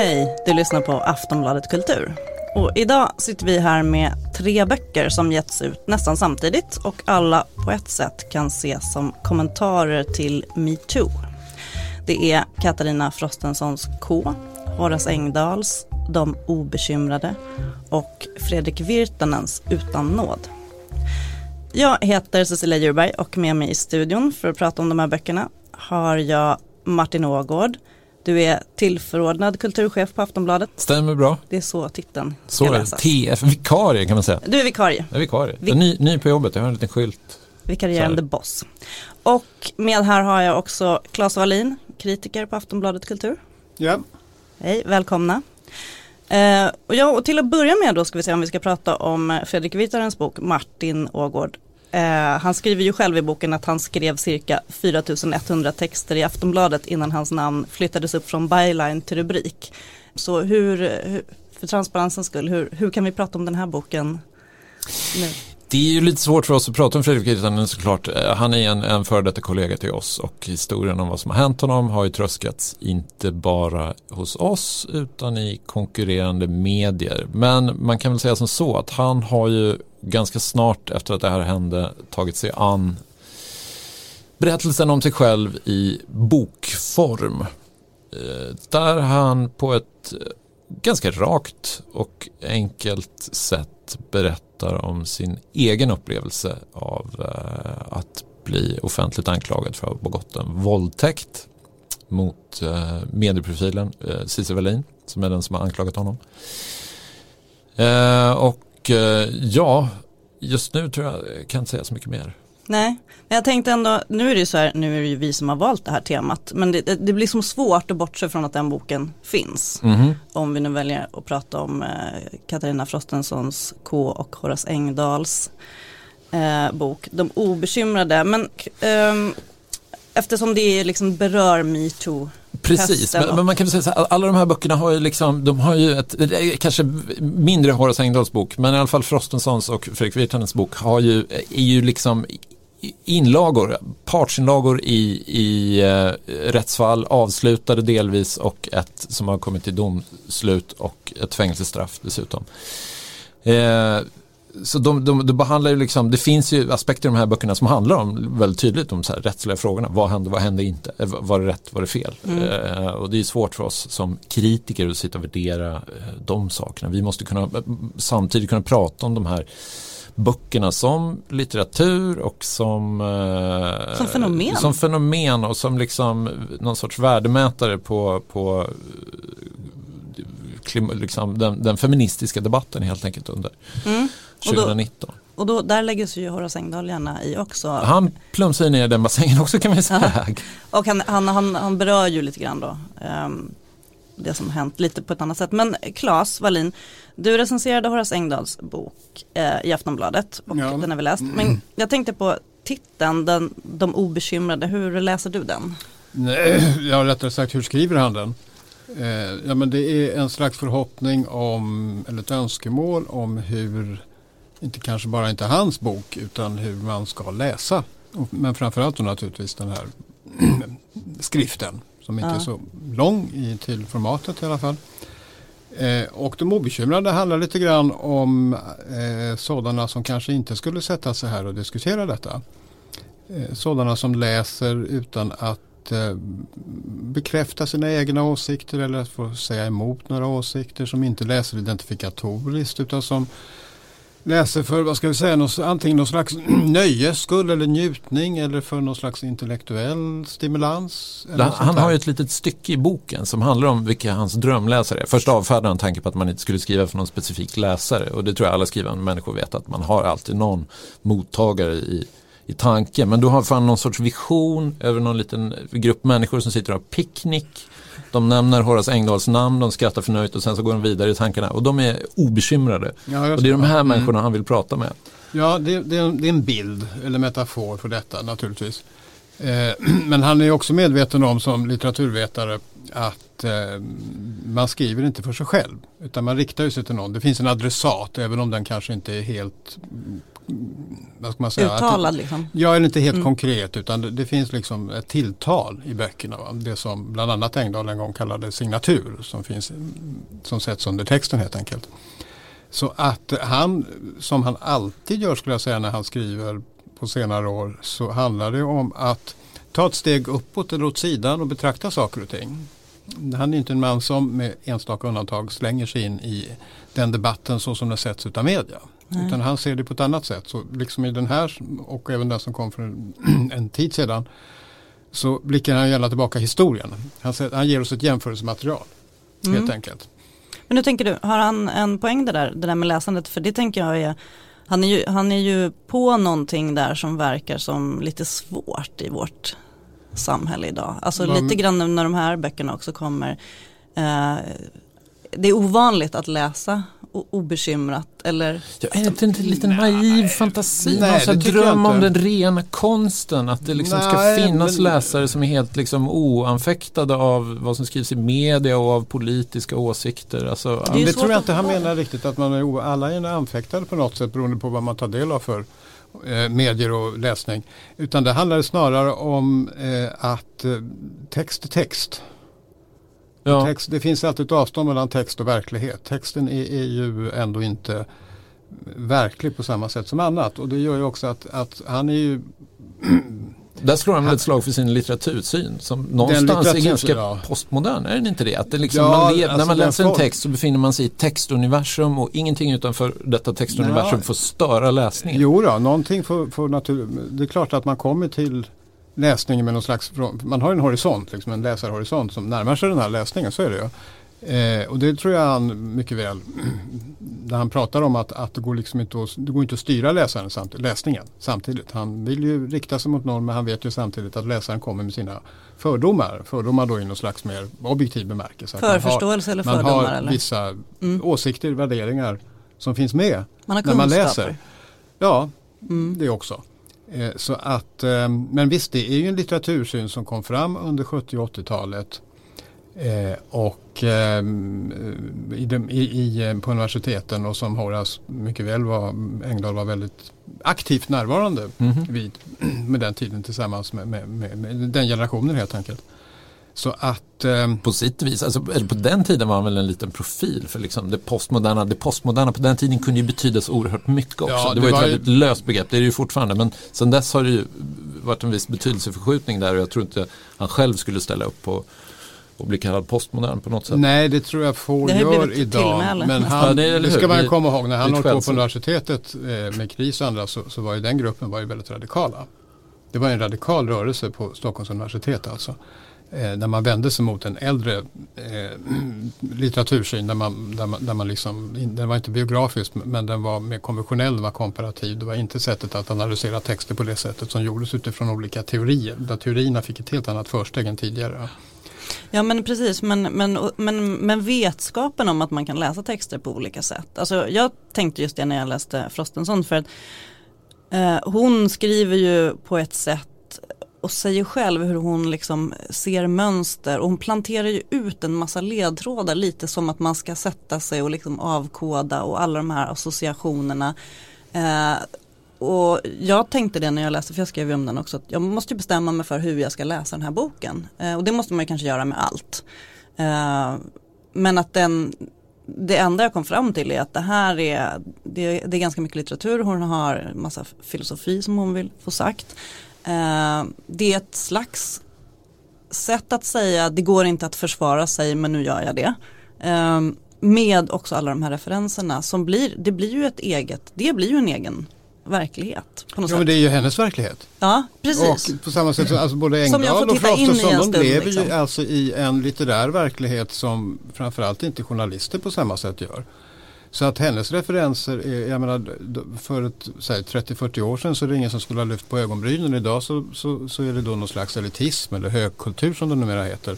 Hej, du lyssnar på Aftonbladet Kultur. Och idag sitter vi här med tre böcker som getts ut nästan samtidigt och alla på ett sätt kan ses som kommentarer till metoo. Det är Katarina Frostensons K, Horace Engdahls De obekymrade och Fredrik Virtanens Utan nåd. Jag heter Cecilia Djurberg och med mig i studion för att prata om de här böckerna har jag Martin Ågård. Du är tillförordnad kulturchef på Aftonbladet. Stämmer bra. Det är så titeln Så ska är det. läsas. TF, vikarie kan man säga. Du är vikarie, Jag är vikarie. Vi- Jag är ny, ny på jobbet, jag har en liten skylt. vikarierande boss. Och med här har jag också Claes Wallin, kritiker på Aftonbladet Kultur. Ja, Hej, välkomna. Eh, och, ja, och till att börja med då ska vi se om vi ska prata om Fredrik Virtanens bok Martin Ågård. Eh, han skriver ju själv i boken att han skrev cirka 4100 texter i Aftonbladet innan hans namn flyttades upp från byline till rubrik. Så hur, för transparensens skull, hur, hur kan vi prata om den här boken nu? Det är ju lite svårt för oss att prata om Fredrik Virtanen såklart. Eh, han är en, en före detta kollega till oss och historien om vad som har hänt honom har ju tröskats inte bara hos oss utan i konkurrerande medier. Men man kan väl säga som så att han har ju ganska snart efter att det här hände tagit sig an berättelsen om sig själv i bokform. Eh, där han på ett eh, ganska rakt och enkelt sätt berättar om sin egen upplevelse av eh, att bli offentligt anklagad för att ha begått en våldtäkt mot medieprofilen Cissi Wallin som är den som har anklagat honom. Och och eh, ja, just nu tror jag jag kan inte säga så mycket mer. Nej, men jag tänkte ändå, nu är det ju så här, nu är det ju vi som har valt det här temat, men det, det, blir som svårt att bortse från att den boken finns. Mhm. Om vi nu väljer att prata om eh, Katarina Frostensons K och Horace Engdahls eh, bok De obekymrade. Men ehm, eftersom det liksom berör metoo Precis, men, men man kan väl säga så här, alla de här böckerna har ju liksom, de har ju ett, kanske mindre Horace Engdahls bok, men i alla fall Frostensons och Fredrik Virtanens bok har ju, är ju liksom inlagor, partsinlagor i, i eh, rättsfall, avslutade delvis och ett som har kommit till domslut och ett fängelsestraff dessutom. Eh, så de, de, de behandlar ju liksom, det finns ju aspekter i de här böckerna som handlar om väldigt tydligt om så här rättsliga frågorna. Vad hände, vad hände inte? Eh, Var det rätt, var det fel? Eh, och det är svårt för oss som kritiker att sitta och värdera eh, de sakerna. Vi måste kunna, eh, samtidigt kunna prata om de här böckerna som litteratur och som, eh, Som fenomen. som fenomen och som liksom någon sorts värdemätare på, på eh, liksom den, den feministiska debatten helt enkelt under Mm. Och då- 2019. Och då, där lägger sig ju Horace Engdahl gärna i också. Han plumsar ner i den bassängen också kan man säga. Och han, han, han, han berör ju lite grann då ehm, det som hänt lite på ett annat sätt. Men Claes Wallin, du recenserade Horace Engdahls bok eh, i Aftonbladet och Ja. den har vi läst. Men jag tänkte på titeln, den, De obekymrade, hur läser du den? Nej, ja, rättare sagt hur skriver han den? Eh, ja, men det är en slags förhoppning om, eller ett önskemål om hur, inte kanske bara inte hans bok, utan hur man ska läsa. Men framförallt då naturligtvis den här skriften som inte Ja. är så lång i, till formatet i alla fall. Eh, och de obekymrade handlar lite grann om eh, sådana som kanske inte skulle sätta sig här och diskutera detta. Eh, sådana som läser utan att eh, bekräfta sina egna åsikter eller att få säga emot några åsikter som inte läser identifikatoriskt utan som läser för, vad ska vi säga, någon, antingen någon slags nöjes skull eller njutning eller för någon slags intellektuell stimulans. Han, han har ju ett litet stycke i boken som handlar om vilka hans drömläsare är. Först avfärdar han tanken på att man inte skulle skriva för någon specifik läsare och det tror jag alla skrivande människor vet att man har alltid någon mottagare i, i tanken. Men då har han någon sorts vision över någon liten grupp människor som sitter och har picknick. De nämner Horace Engdahls namn, de skrattar förnöjt och sen så går de vidare i tankarna och de är obekymrade. Ja, Och det är de här Mm. människorna han vill prata med. Ja, det, det, är en, bild eller metafor för detta naturligtvis. Eh, men han är också medveten om som litteraturvetare att eh, man skriver inte för sig själv utan man riktar sig till någon. Det finns en adressat även om den kanske inte är helt vad ska man säga? Uttalad liksom? Ja, eller inte helt mm. konkret utan det, det, finns liksom ett tilltal i böckerna. Va? Det som bland annat Engdahl en gång kallade signatur som, finns, som sätts under texten helt enkelt. Så att han, som han alltid gör skulle jag säga när han skriver på senare år, så handlar det om att ta ett steg uppåt eller åt sidan och betrakta saker och ting. Han är inte en man som med enstaka undantag slänger sig in i den debatten så som den sätts av media. Nej. Utan han ser det på ett annat sätt. Så liksom i den här och även den som kom för en, tid sedan så blickar han gärna tillbaka historien. Han, han ger oss ett jämförelsematerial mm. helt enkelt. Men nu tänker du, har han en poäng det där, det där med läsandet? För det tänker jag är, han är ju, han är ju på någonting där som verkar som lite svårt i vårt samhälle idag. Alltså Man, lite grann när de här böckerna också kommer. Eh, det är ovanligt att läsa obekymrat eller? Ja, är det inte en liten naiv fantasi? Nej, Man dröm om den rena konsten. Att det liksom Nej, ska finnas men... läsare som är helt liksom oanfäktade av vad som skrivs i media och av politiska åsikter. Alltså, det, det tror jag inte han menar riktigt. Att man är, alla är anfäktade på något sätt beroende på vad man tar del av för eh, medier och läsning. Utan det handlar snarare om eh, att eh, text är text. Ja. Text, det finns alltid ett avstånd mellan text och verklighet. Texten är, är, ju ändå inte verklig på samma sätt som annat. Och det gör ju också att, att han är ju Där slår han väl ett slag för sin litteratursyn som någonstans är ganska ja. postmodern, är den inte det? Att det liksom, ja, man alltså när man läser en text så befinner man sig i textuniversum och ingenting utanför detta textuniversum Nej. får störa läsningen. Jo då, någonting får, får natur... Det är klart att man kommer till läsningen med någon slags, man har en horisont, liksom en läsarhorisont som närmar sig den här läsningen, så är det ju. Eh, och det tror jag han mycket väl, när han pratar om att, att det, går liksom inte att, det går inte att styra läsaren samtidigt, läsningen samtidigt. Han vill ju rikta sig mot någon men han vet ju samtidigt att läsaren kommer med sina fördomar. Fördomar då i någon slags mer objektiv bemärkelse. Förförståelse eller fördomar? Man har eller? vissa mm. åsikter, värderingar som finns med man när man läser. Ja, mm. det också. Eh, så att, eh, men visst, det är ju en litteratursyn som kom fram under 70 och 80-talet. Eh, och i, i, på universiteten och som Horace mycket väl var, Engdahl var väldigt aktivt närvarande mm -hmm. vid med den tiden tillsammans med, med, med, med den generationen helt enkelt. Så att, eh, på sitt vis, alltså, på den tiden var han väl en liten profil för liksom det postmoderna. Det postmoderna på den tiden kunde ju betyda så oerhört mycket också. Ja, det, det, var ett väldigt ju... löst begrepp, det är det ju fortfarande. Men sen dess har det ju varit en viss betydelseförskjutning där och jag tror inte han själv skulle ställa upp på och bli kallad postmodern på något sätt. Nej, det tror jag få gör idag. Men han, ja, det, det, ska man komma ihåg, när han höll på på universitetet eh, med KRIS och andra så, så var ju den gruppen var ju väldigt radikala. Det var en radikal rörelse på Stockholms universitet alltså Eh, när man vände sig mot en äldre eh, litteratursyn där man, där man, där man liksom, den var inte biografisk men den var mer konventionell, den var komparativ. Det var inte sättet att analysera texter på det sättet som gjordes utifrån olika teorier. Där teorierna fick ett helt annat försteg än tidigare. Ja men precis, men, men, men, men vetskapen om att man kan läsa texter på olika sätt. Alltså, jag tänkte just det när jag läste Frostenson för att eh, hon skriver ju på ett sätt och säger själv hur hon liksom ser mönster och hon planterar ju ut en massa ledtrådar lite som att man ska sätta sig och liksom avkoda och alla de här associationerna. Eh, och jag tänkte det när jag läste, för jag skrev ju om den också, att jag måste bestämma mig för hur jag ska läsa den här boken. Eh, och det måste man ju kanske göra med allt. Eh, men att den, det enda jag kom fram till är att det här är, det, det är ganska mycket litteratur, hon har massa filosofi som hon vill få sagt. Eh, det är ett slags sätt att säga det går inte att försvara sig men nu gör jag det. Eh, med också alla de här referenserna som blir, det blir ju ett eget, det blir ju en egen verklighet. Ja, sätt. men det är ju hennes verklighet. Ja, precis. Och på samma sätt som alltså både Engdahl och Frostenson, de lever liksom. ju alltså i en litterär verklighet som framförallt inte journalister på samma sätt gör. Så att hennes referenser är, jag menar för 30-40 år sedan så är det ingen som skulle ha lyft på ögonbrynen. Idag så, så, så är det då någon slags elitism eller högkultur som det numera heter.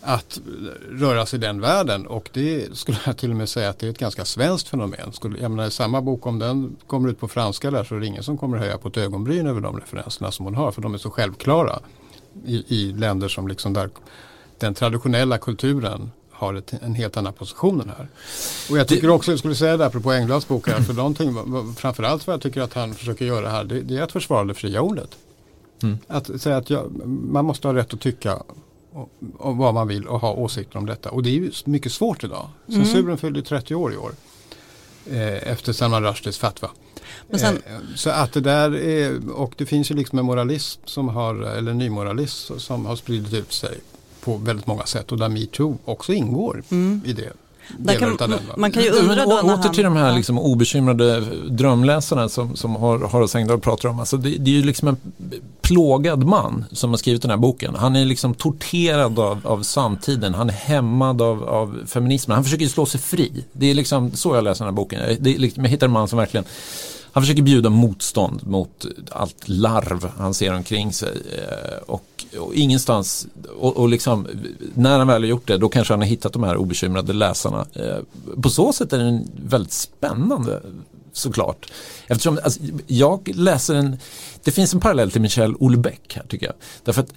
Att röra sig i den världen och det skulle jag till och med säga att det är ett ganska svenskt fenomen. Skulle, jag menar, samma bok om den kommer ut på franska där så är det ingen som kommer höja på ett ögonbryn över de referenserna som hon har för de är så självklara i, i länder som liksom där den traditionella kulturen har ett, en helt annan position än här. Och jag tycker också, jag skulle säga det apropå Engblads bok här, för någonting, framförallt vad jag tycker att han försöker göra här, det, det är att försvara det fria ordet. Mm. Att säga att jag, man måste ha rätt att tycka om vad man vill och ha åsikter om detta. Och det är ju mycket svårt idag. Mm. Censuren mm. fyllde 30 år i år. Eh, efter Salman Rushdies fatwa. Sen, eh, så att det där är, och det finns ju liksom en moralism som har, eller en nymoralism som har spridit ut sig på väldigt många sätt och där metoo också ingår mm. i det. Kan, man kan ju undra då Åter han, till de här liksom obekymrade drömläsarna som, som Horace Engdahl pratar om. Alltså det, det, är ju liksom en plågad man som har skrivit den här boken. Han är liksom torterad av, av samtiden. Han är hämmad av, av feminismen. Han försöker slå sig fri. Det är liksom så jag läser den här boken. Det är liksom, jag hittar en man som verkligen han försöker bjuda motstånd mot allt larv han ser omkring sig. Eh, och, och ingenstans, och, och liksom, när han väl har gjort det, då kanske han har hittat de här obekymrade läsarna. Eh, på så sätt är den väldigt spännande såklart. Eftersom alltså, jag läser en, det finns en parallell till Michel Houellebecq här tycker jag. Därför att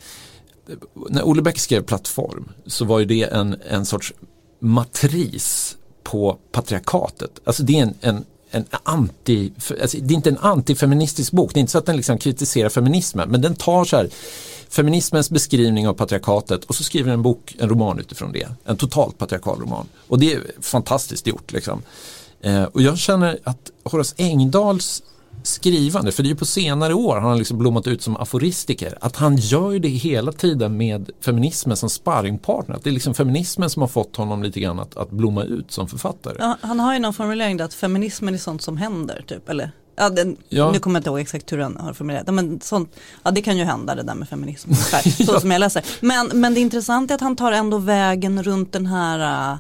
eh, när Houellebecq skrev Plattform så var ju det en, en sorts matris på patriarkatet. Alltså det är en, en en anti, alltså det är inte en antifeministisk bok, det är inte så att den liksom kritiserar feminismen, men den tar så här feminismens beskrivning av patriarkatet och så skriver den en bok, en roman utifrån det. En totalt patriarkal roman. Och det är fantastiskt gjort. Liksom. Eh, och jag känner att Horace Engdahls skrivande, för det är ju på senare år han har liksom blommat ut som aforistiker, att han gör det hela tiden med feminismen som sparringpartner. det är liksom feminismen som har fått honom lite grann att, att blomma ut som författare. Ja, han har ju någon formulering där att feminismen är sånt som händer, typ, eller? Ja, den, ja. Nu kommer jag inte ihåg exakt hur den har formulerat men sånt, ja det kan ju hända det där med feminism, ungefär, så som jag läser. Men, men det intressanta är att han tar ändå vägen runt den här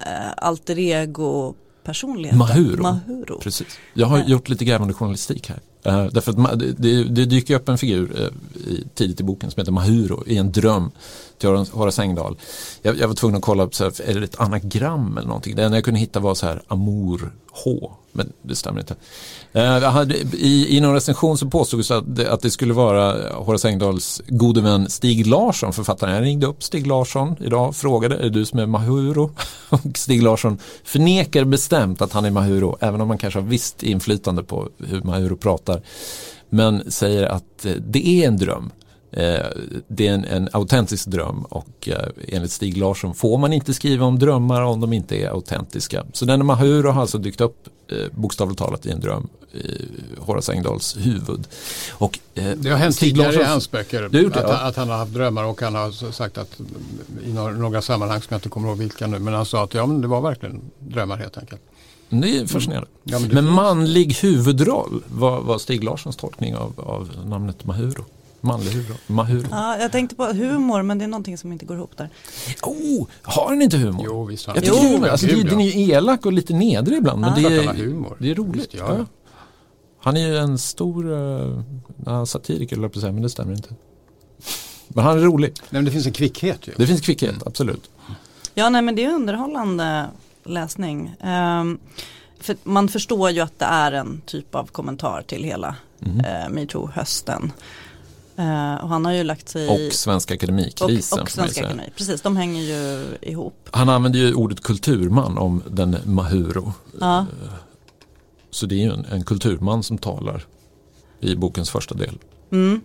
äh, alter ego personligheten. Mahuro. Mahuro. Precis. Jag har gjort lite grävande journalistik här. Uh, därför att det, det, det, dyker upp en figur uh, i, tidigt i boken som heter Mahuro i en dröm till Horace Engdahl. Jag, jag var tvungen att kolla, så här, är det ett anagram eller någonting? Det enda jag kunde hitta var så här Amor H, men det stämmer inte. Eh, I, I någon recension så påstods att det, att det skulle vara Horace Engdahls gode vän Stig Larsson, författaren. Jag ringde upp Stig Larsson idag och frågade, är det du som är Mahuro? Och Stig Larsson förnekar bestämt att han är Mahuro, även om man kanske har visst inflytande på hur Mahuro pratar. Men säger att eh, det är en dröm. Eh, det är en, en autentisk dröm och eh, enligt Stig Larsson får man inte skriva om drömmar om de inte är autentiska. Så denna Mahuro har alltså dykt upp bokstavligt talat i en dröm i Horace Engdahls huvud. Och, det har hänt tidigare i hans böcker det, att, ja. att, han har haft drömmar och han har sagt att i några sammanhang som jag inte kommer ihåg vilka nu men han sa att ja, men det var verkligen drömmar helt enkelt. Det är fascinerande. Mm. Ja, men, men manlig huvudroll var, var Stig Larssons tolkning av, av namnet Mahuro. Manlig. Mahuro. Ja, jag tänkte på humor men det är någonting som inte går ihop där. Oh, har den inte humor? Jo, visst har jag jo, humor. Alltså, det, Den är ju elak och lite nedrig ibland. Men det, är, humor. det är roligt. Visst, ja. Ja. Han är ju en stor uh, satiriker, på säga, men det stämmer inte. Men han är rolig. Nej, men det finns en kvickhet ju. Det finns kvickhet, mm. absolut. Ja, nej men det är underhållande läsning. Um, för man förstår ju att det är en typ av kommentar till hela mm. uh, metoo-hösten. Uh, och han har ju lagt sig Och Svenska Akademikrisen. Och, och Svenska Akademi, precis de hänger ju ihop. Han använder ju ordet kulturman om den Mahuro. Uh. Så det är ju en, en, kulturman som talar i bokens första del. Mm.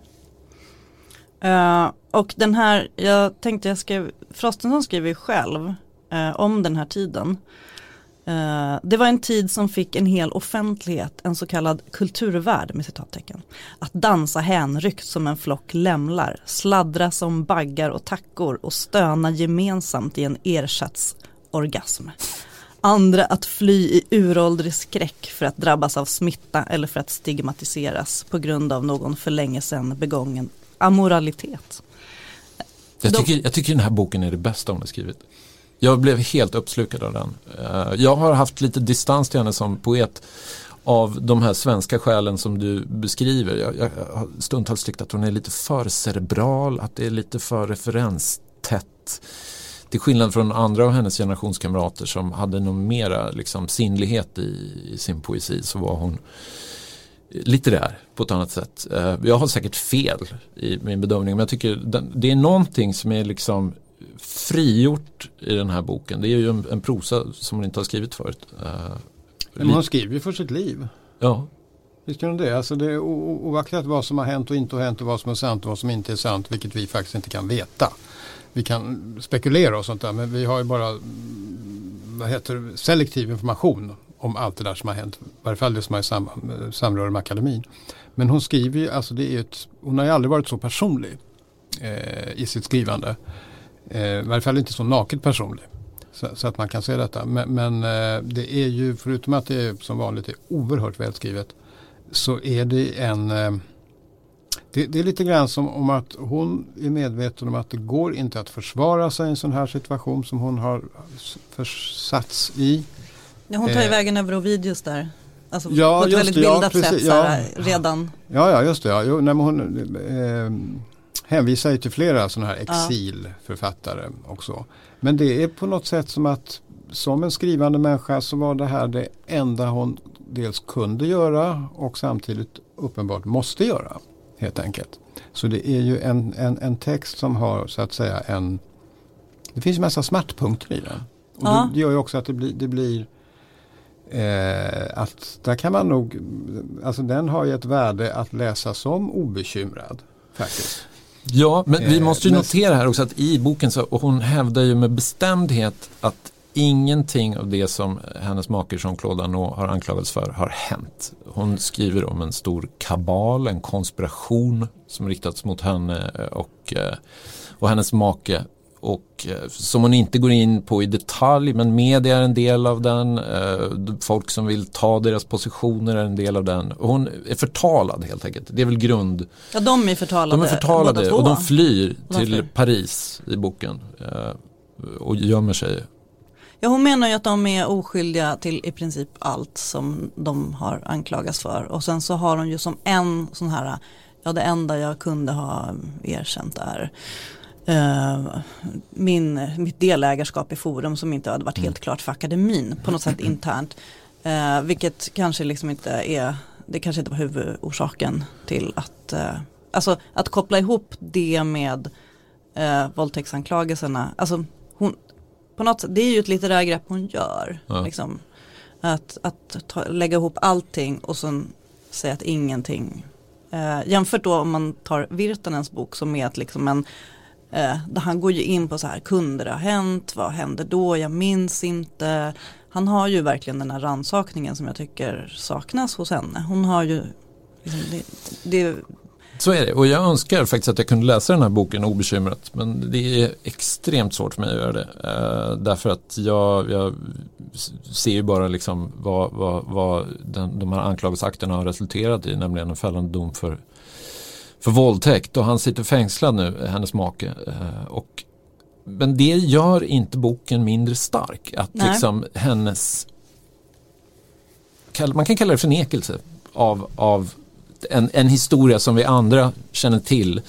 Uh, och den här, jag tänkte jag skrev, Frostenson skriver ju själv om den här tiden. Uh, det var en tid som fick en hel offentlighet, en så kallad kulturvärld med citattecken. Att dansa hänryckt som en flock lämlar, sladdra som baggar och tackor och stöna gemensamt i en ersatsorgasm. Andra att fly i uråldrig skräck för att drabbas av smitta eller för att stigmatiseras på grund av någon för länge sedan begången amoralitet. Jag tycker, jag tycker den här boken är det bästa hon har skrivit. Jag blev helt uppslukad av den. Eh, jag har haft lite distans till henne som poet av de här svenska skälen som du beskriver. Jag, jag har stundtals tyckt att hon är lite för cerebral, att det är lite för referenstätt. Till skillnad från andra av hennes generationskamrater som hade någon mera liksom, sinnlighet i, i sin poesi så var hon litterär på ett annat sätt. Eh, jag har säkert fel i min bedömning men jag tycker det är någonting som är liksom frigjort i den här boken. Det är ju en, en prosa som hon inte har skrivit förut. Uh, Men hon skriver ju för sitt liv. Ja. Visst gör hon det? Alltså det är oaktat vad som har hänt och inte har hänt och vad som är sant och vad som inte är sant, vilket vi faktiskt inte kan veta. Vi kan spekulera och sånt där, men vi har ju bara vad heter selektiv information om allt det där som har hänt. I varje fall det som har sam, samröre med akademin. Men hon skriver ju, alltså det är ett, hon har ju aldrig varit så personlig eh, i sitt skrivande. Eh, I varje fall inte så naket personlig. Så, så, att man kan se detta. Men, men eh, det är ju, förutom att det är som vanligt är oerhört välskrivet, så är det en eh, det, det, är lite grann som om att hon är medveten om att det går inte att försvara sig i en sån här situation som hon har försatts i. Ja, hon tar ju eh, vägen över Ovidius där. Alltså ja, på ett väldigt bildat ja, sätt ja. redan. Ja, ja, just det. Ja. Jo, nej, hon eh, hänvisar ju till flera sådana här exilförfattare ja. också. Men det är på något sätt som att som en skrivande människa så var det här det enda hon dels kunde göra och samtidigt uppenbart måste göra. Helt enkelt. Så det är ju en, en, en text som har så att säga en Det finns en massa smärtpunkter i den. Och ja. det, gör ju också att det blir, det blir eh, att där kan man nog, alltså den har ju ett värde att läsa som obekymrad. Faktiskt. Ja, men vi eh, måste ju notera här också att i boken så, och hon hävdar ju med bestämdhet att ingenting av det som hennes make Jean-Claude Arnault har anklagats för har hänt. Hon skriver om en stor kabal, en konspiration som riktats mot henne och, eh, och hennes make och eh, som hon inte går in på i detalj men media är en del av den. Eh, folk som vill ta deras positioner är en del av den. hon är förtalad helt enkelt. Det är väl grund. Ja de är förtalade. De är förtalade och de flyr till Paris i boken. Och gömmer sig Ja, hon menar ju att de är oskyldiga till i princip allt som de har anklagats för. Och sen så har hon ju som en sån här, ja det enda jag kunde ha erkänt är min, mitt delägarskap i Forum som inte hade varit mm. helt klart för akademin på något sätt internt. Uh, vilket kanske liksom inte är, det kanske inte var huvudorsaken till att, uh, alltså att koppla ihop det med uh, våldtäktsanklagelserna. Alltså hon, på något sätt, det är ju ett litterärt grepp hon gör. Ja. Liksom. Att, att ta, lägga ihop allting och sen säga att ingenting. Eh, jämfört då om man tar Virtanens bok som är att liksom en eh, han går ju in på så här, kunde det ha hänt, vad hände då, jag minns inte. Han har ju verkligen den här rannsakningen som jag tycker saknas hos henne. Hon har ju, liksom, det, det så är det och jag önskar faktiskt att jag kunde läsa den här boken obekymrat men det är extremt svårt för mig att göra det. Eh, därför att jag, jag ser ju bara liksom vad, vad, vad den, de här anklagelseakterna har resulterat i, nämligen en fällande dom för, för våldtäkt och han sitter fängslad nu, hennes make. Uh, och, men det gör inte boken mindre stark. Att liksom hennes, man kan kalla det förnekelse av, av en, en historia som vi andra känner till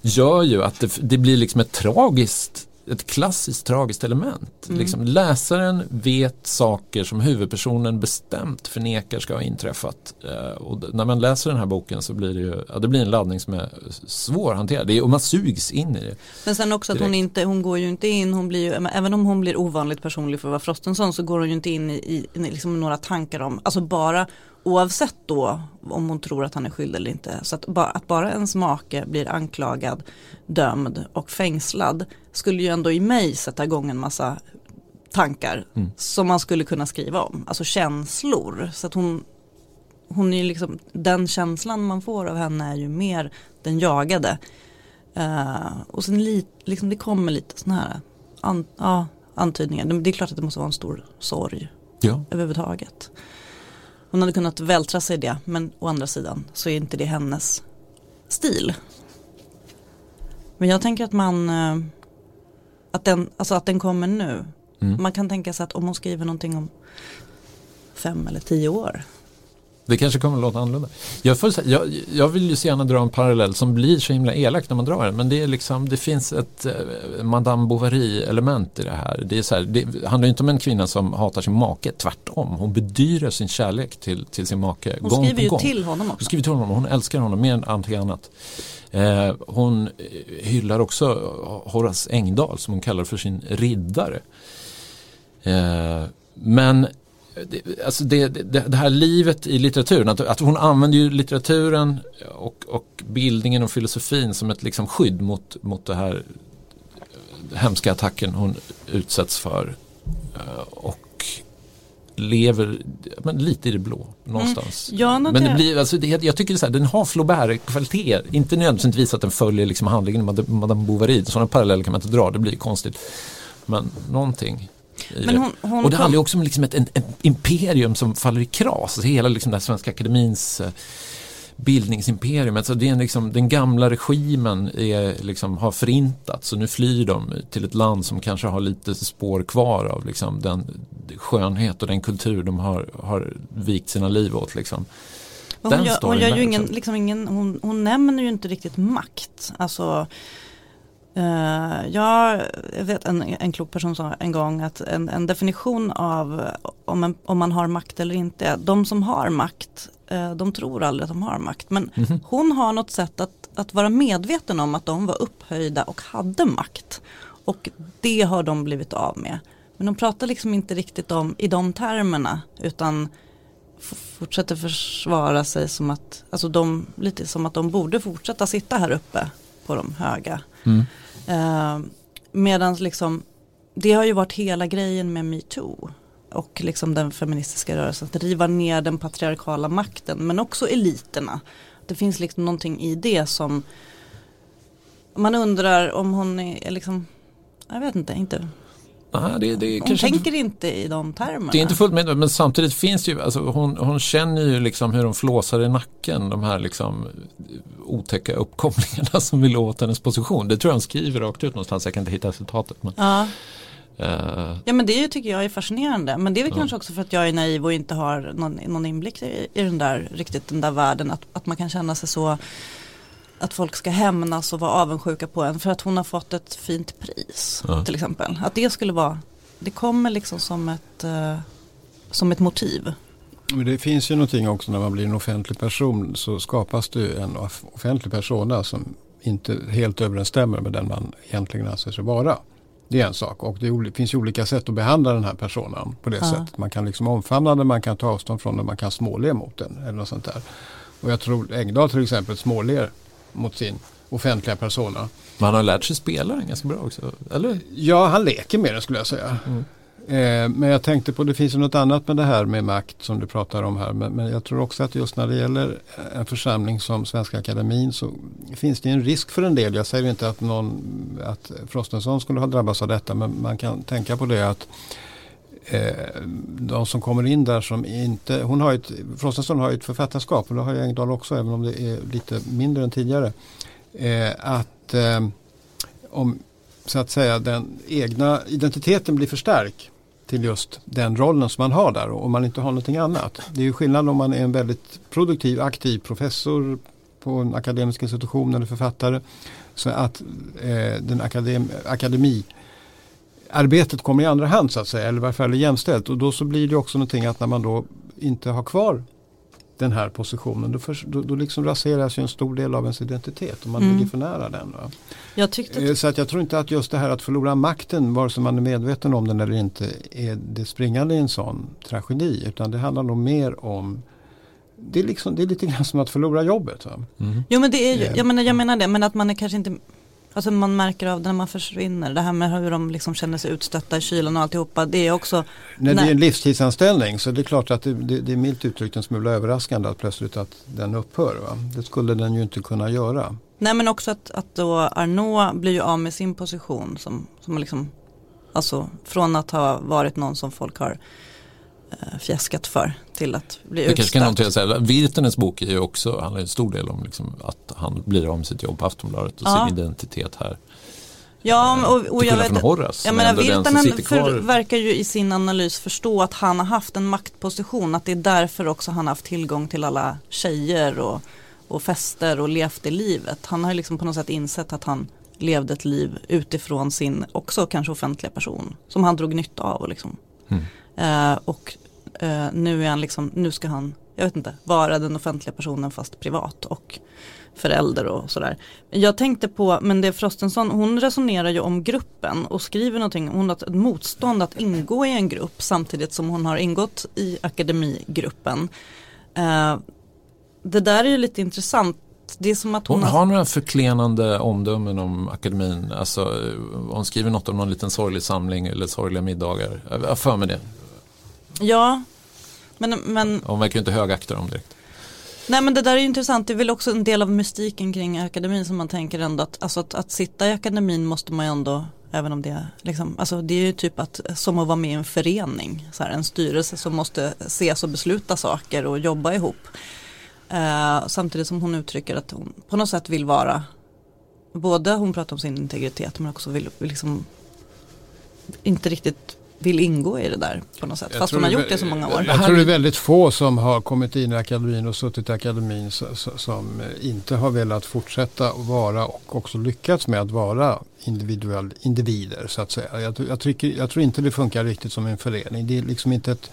gör ju att det, det blir liksom ett tragiskt ett klassiskt tragiskt element. Mm. Liksom, läsaren vet saker som huvudpersonen bestämt förnekar ska ha inträffat. Uh, och när man läser den här boken så blir det ju ja, det blir en laddning som är svårhanterad. och man sugs in i det. Men sen också direkt. att hon inte, hon går ju inte in, hon blir ju, även om hon blir ovanligt personlig för att vara Frostenson så går hon ju inte in i, i, i liksom några tankar om, alltså bara oavsett då om hon tror att han är skyldig eller inte. Så att bara, att bara ens make blir anklagad, dömd och fängslad skulle ju ändå i mig sätta igång en massa tankar mm. som man skulle kunna skriva om. Alltså känslor. Så att hon, hon är liksom, den känslan man får av henne är ju mer den jagade. Uh, och sen lite, liksom det kommer lite sådana här an, ja, antydningar. Det är klart att det måste vara en stor sorg ja. överhuvudtaget. Hon hade kunnat vältra sig i det men å andra sidan så är inte det hennes stil. Men jag tänker att man eh, att den, alltså att den kommer nu. Mm. Man kan tänka sig att om hon skriver någonting om fem eller tio år Det kanske kommer att låta annorlunda. Jag, får, jag, jag vill ju så gärna dra en parallell som blir så himla elak när man drar den. Men det, är liksom, det finns ett eh, Madame Bovary-element i det här. Det, är så här, det handlar inte om en kvinna som hatar sin make, tvärtom. Hon bedyrar sin kärlek till, till sin make Hon gång skriver ju gång. till honom Hon också. skriver till honom, hon älskar honom mer än allting annat. Eh, hon hyllar också Horace Engdahl som hon kallar för sin riddare. Eh, men det, alltså det, det, det här livet i litteraturen, att, att hon använder ju litteraturen och, och bildningen och filosofin som ett liksom skydd mot, mot det här hemska attacken hon utsätts för. Eh, och lever men, lite i det blå någonstans. Mm. Ja, men det blir, alltså, det, jag tycker så här, den har Flaubert-kvaliteter. Inte nödvändigtvis att den följer liksom handlingen i Madame Bovary. Sådana paralleller kan man inte dra, det blir konstigt. Men någonting. Hon, hon och det handlar också om liksom ett, ett, ett imperium som faller i kras. Alltså hela liksom den svenska akademins eh, bildningsimperium. Alltså det är liksom, den gamla regimen är, liksom, har förintats och nu flyr de till ett land som kanske har lite spår kvar av liksom, den skönhet och den kultur de har, har vikt sina liv åt. Liksom. Hon, gör, hon, gör ju ingen, liksom ingen, hon, hon nämner ju inte riktigt makt. Alltså, eh, jag vet en, en klok person sa en gång att en, en definition av om, en, om man har makt eller inte, de som har makt, eh, de tror aldrig att de har makt. Men Mhm. hon har något sätt att, att vara medveten om att de var upphöjda och hade makt. Och det har de blivit av med. Men de pratar liksom inte riktigt om i de termerna utan fortsätter försvara sig som att, alltså de, lite som att de borde fortsätta sitta här uppe på de höga. Mm. Eh, Medan liksom, det har ju varit hela grejen med metoo och liksom den feministiska rörelsen, att riva ner den patriarkala makten men också eliterna. Det finns liksom någonting i det som man undrar om hon är liksom, jag vet inte, inte Nej, det, det hon tänker inte i de termerna. Det är inte fullt med men samtidigt finns det ju, alltså hon, hon känner ju liksom hur de flåsar i nacken, de här liksom otäcka uppkomlingarna som vill åt hennes position. Det tror jag hon skriver rakt ut någonstans, jag kan inte hitta resultatet. Men, Ja. eh, Ja men det är tycker jag är fascinerande. Men det är väl kanske också för att jag är naiv och inte har någon, någon inblick i, i den där, riktigt den där världen. Att, att man kan känna sig så, att folk ska hämnas och vara avundsjuka på en för att hon har fått ett fint pris. Ja. Till exempel. Att det skulle vara, det kommer liksom som ett, eh, som ett motiv. Men det finns ju någonting också när man blir en offentlig person så skapas det ju en off- offentlig persona som inte helt överensstämmer med den man egentligen anser sig vara. Det är en sak och det finns ju olika sätt att behandla den här personen på det Ja. sättet. Man kan liksom omfamna den, man kan ta avstånd från den, man kan småle mot den eller något sånt där. Och jag tror Engdahl till exempel småler mot sin offentliga persona. man har lärt sig spela den ganska bra också, eller? Ja, han leker med det skulle jag säga. Mm. Eh, men jag tänkte på, det finns något annat med det här med makt som du pratar om här. Men, men jag tror också att just när det gäller en församling som Svenska Akademin så finns det en risk för en del. Jag säger inte att, någon, att Frostenson skulle ha drabbats av detta men man kan tänka på det att eh, Eh, de som kommer in där som inte, hon har ju ett, Frostenson har ju ett författarskap och det har ju Engdahl också även om det är lite mindre än tidigare. Eh, att eh, om så att säga den egna identiteten blir för stark till just den rollen som man har där och om man inte har någonting annat. Det är ju skillnad om man är en väldigt produktiv, aktiv professor på en akademisk institution eller författare. Så att eh, den akadem, akademi arbetet kommer i andra hand så att säga, eller i varje fall är jämställt. Och då så blir det också någonting att när man då inte har kvar den här positionen, då, för, då, då liksom raseras ju en stor del av ens identitet om man Mm. ligger för nära den. Va? Jag tyckte Eh, Så att jag tror inte att just det här att förlora makten, vare sig man är medveten om den eller inte, är det springande i en sån tragedi. Utan det handlar nog mer om, det är, liksom, det är lite grann som att förlora jobbet. Va? Mm. Jo men det är ju, Eh. jag menar, jag menar det, men att man är kanske inte Alltså man märker av det när man försvinner, det här med hur de liksom känner sig utstötta i kylan och alltihopa, det är också När det är en livstidsanställning så det är klart att det, det, det är milt uttryckt en smula överraskande att plötsligt att den upphör. Va? Det skulle den ju inte kunna göra. Nej men också att, att då Arnaud blir ju av med sin position som, som liksom, alltså från att ha varit någon som folk har eh, fjäskat för till att bli Det kanske kan utstött. noteras, säga, Virtanens bok är ju också, handlar en stor del om liksom att han blir av med sitt jobb på Aftonbladet och Ja. sin identitet här. Ja, och, och till jag vet, Horace. jag menar Virtanen för, verkar ju i sin analys förstå att han har haft en maktposition, att det är därför också han har haft tillgång till alla tjejer och, och fester och levt det livet. Han har ju liksom på något sätt insett att han levde ett liv utifrån sin, också kanske offentliga person, som han drog nytta av. Och, liksom. Mm. eh, och eh, nu är han liksom, nu ska han, jag vet inte, vara den offentliga personen fast privat och förälder och sådär. Jag tänkte på, men det är Frostenson, hon resonerar ju om gruppen och skriver någonting, hon har ett motstånd att ingå i en grupp samtidigt som hon har ingått i akademigruppen. Eh, det där är ju lite intressant. Det är som att hon, Hon har några förklenande omdömen om akademin. Alltså, eh, hon skriver något om någon liten sorglig samling eller sorgliga middagar. Jag har för mig det. Ja, men, men Hon verkar ju inte högakta dem direkt. Nej men det där är ju intressant, det är väl också en del av mystiken kring akademin som man tänker ändå att, alltså att, att sitta i akademin måste man ju ändå, även om det är liksom, alltså det är ju typ att, som att vara med i en förening, så här, en styrelse som måste ses och besluta saker och jobba ihop. Eh, samtidigt som hon uttrycker att hon på något sätt vill vara, både hon pratar om sin integritet men också vill, vill liksom inte riktigt vill ingå i det där på något sätt. Jag Fast tror hon har det- gjort det så många år. Jag tror det är väldigt få som har kommit in i akademin och suttit i akademin som inte har velat fortsätta att vara och också lyckats med att vara individuell, individer så att säga. Jag, tror- jag, tycker, jag tror inte det funkar riktigt som en förening. Det är liksom inte ett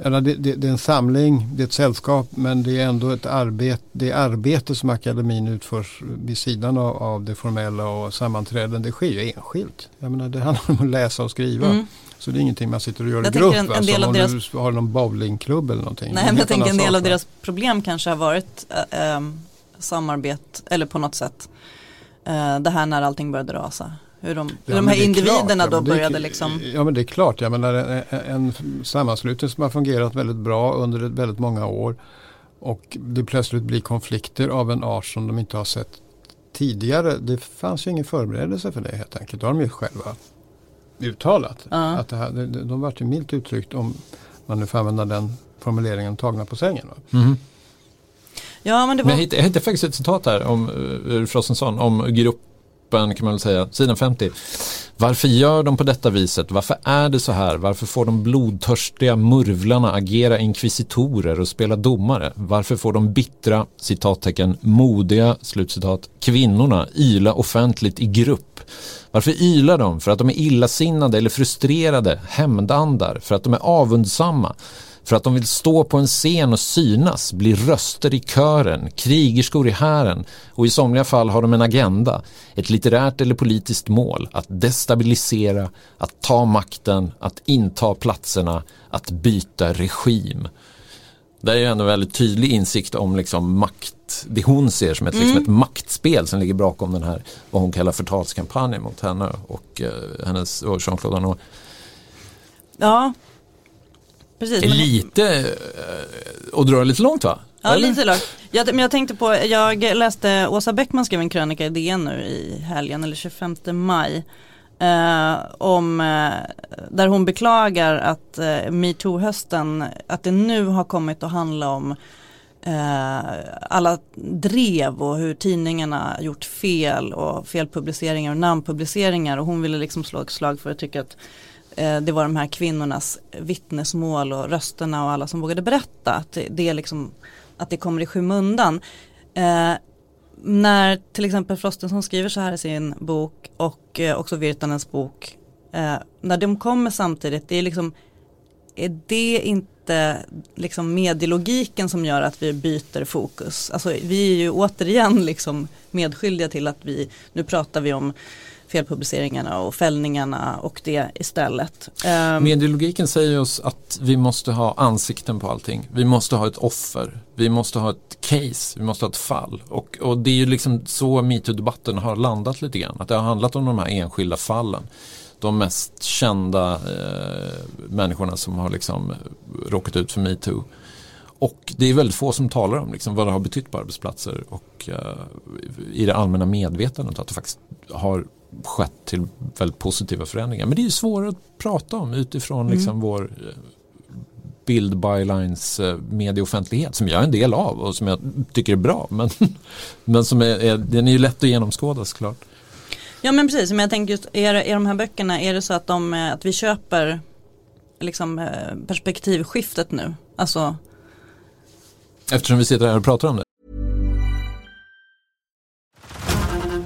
eller det, det, det är en samling, det är ett sällskap men det är ändå ett arbete, det arbete som akademin utförs vid sidan av, av det formella och sammanträden det sker ju enskilt. Jag menar, det handlar om att läsa och skriva. Mm. Så det är ingenting man sitter och gör Jag i grupp. en- en del som av deras- du har någon bowlingklubb eller någonting. Nej en men jag tänker en del av deras problem kanske har varit äh, ähm, samarbete eller på något sätt äh, det här när allting började rasa. Hur de, hur Ja, de men här individerna klart, då det är- började liksom. Ja men det är klart, jag menar en, en sammanslutning som har fungerat väldigt bra under väldigt många år och det plötsligt blir konflikter av en art som de inte har sett tidigare. Det fanns ju ingen förberedelse för det helt enkelt. Det har de ju själva uttalat. Ja. Att det här, de, de vart ju milt uttryckt om man nu får använda den formuleringen tagna på sängen. Va? Mhm. Ja men det Men var, jag hittade, jag hittade faktiskt ett citat här om, eh, ur Frostenson om toppen kan man väl säga, sidan 50. Varför gör de på detta viset? Varför är det så här? Varför får de blodtörstiga murvlarna agera inkvisitorer och spela domare? Varför får de bittra, citattecken, modiga, slutcitat, kvinnorna yla offentligt i grupp? Varför ylar de? För att de är illasinnade eller frustrerade, hämndandar, för att de är avundsamma, för att de vill stå på en scen och synas, bli röster i kören, krigerskor i hären och i somliga fall har de en agenda, ett litterärt eller politiskt mål, att destabilisera, att ta makten, att inta platserna, att byta regim. Det är ju ändå en väldigt tydlig insikt om liksom makt, det hon ser som ett, liksom ett maktspel som ligger bakom den här, vad hon kallar förtalskampanjen mot henne och eh, hennes och Jean-Claude Arnault. ja. Precis. Det är men- lite eh, att dra lite långt va? Ja, Eller? lite långt. Jag, men jag tänkte på, jag läste Åsa Bäckman skrev en krönika i DN nu i helgen, eller 25 maj. Eh, om, eh, där hon beklagar att eh, metoo-hösten, att det nu har kommit att handla om eh, alla drev och hur tidningarna gjort fel och felpubliceringar och namnpubliceringar och hon ville liksom slå ett slag för att tycka att eh, Eh, det var de här kvinnornas vittnesmål och rösterna och alla som vågade berätta att det, det är liksom att det kommer i skymundan. Eh, när till exempel Frostenson skriver så här i sin bok och eh, också Virtanens bok, eh, när de kommer samtidigt, det är liksom, är det inte liksom medielogiken som gör att vi byter fokus? Alltså vi är ju återigen liksom medskyldiga till att vi, nu pratar vi om felpubliceringarna och fällningarna och det istället. Ehm, Medielogiken säger oss att vi måste ha ansikten på allting. Vi måste ha ett offer. Vi måste ha ett case. Vi måste ha ett fall. Och, och det är ju liksom så metoo-debatten har landat lite grann. Att det har handlat om de här enskilda fallen. De mest kända eh, människorna som har liksom råkat ut för metoo. Och det är väldigt få som talar om liksom vad det har betytt på arbetsplatser och eh, i det allmänna medvetandet att det faktiskt har skett till väldigt positiva förändringar. Men det är ju svårare att prata om utifrån Mm. liksom vår eh, bild bylines eh, medieoffentlighet som jag är en del av och som jag tycker är bra. Men, men som är, är, den är ju lätt att genomskåda såklart. Ja men precis, men jag tänker just, är, är de här böckerna, är det så att, de, eh, att vi köper liksom, perspektivskiftet nu? Alltså Eftersom vi sitter här och pratar om det.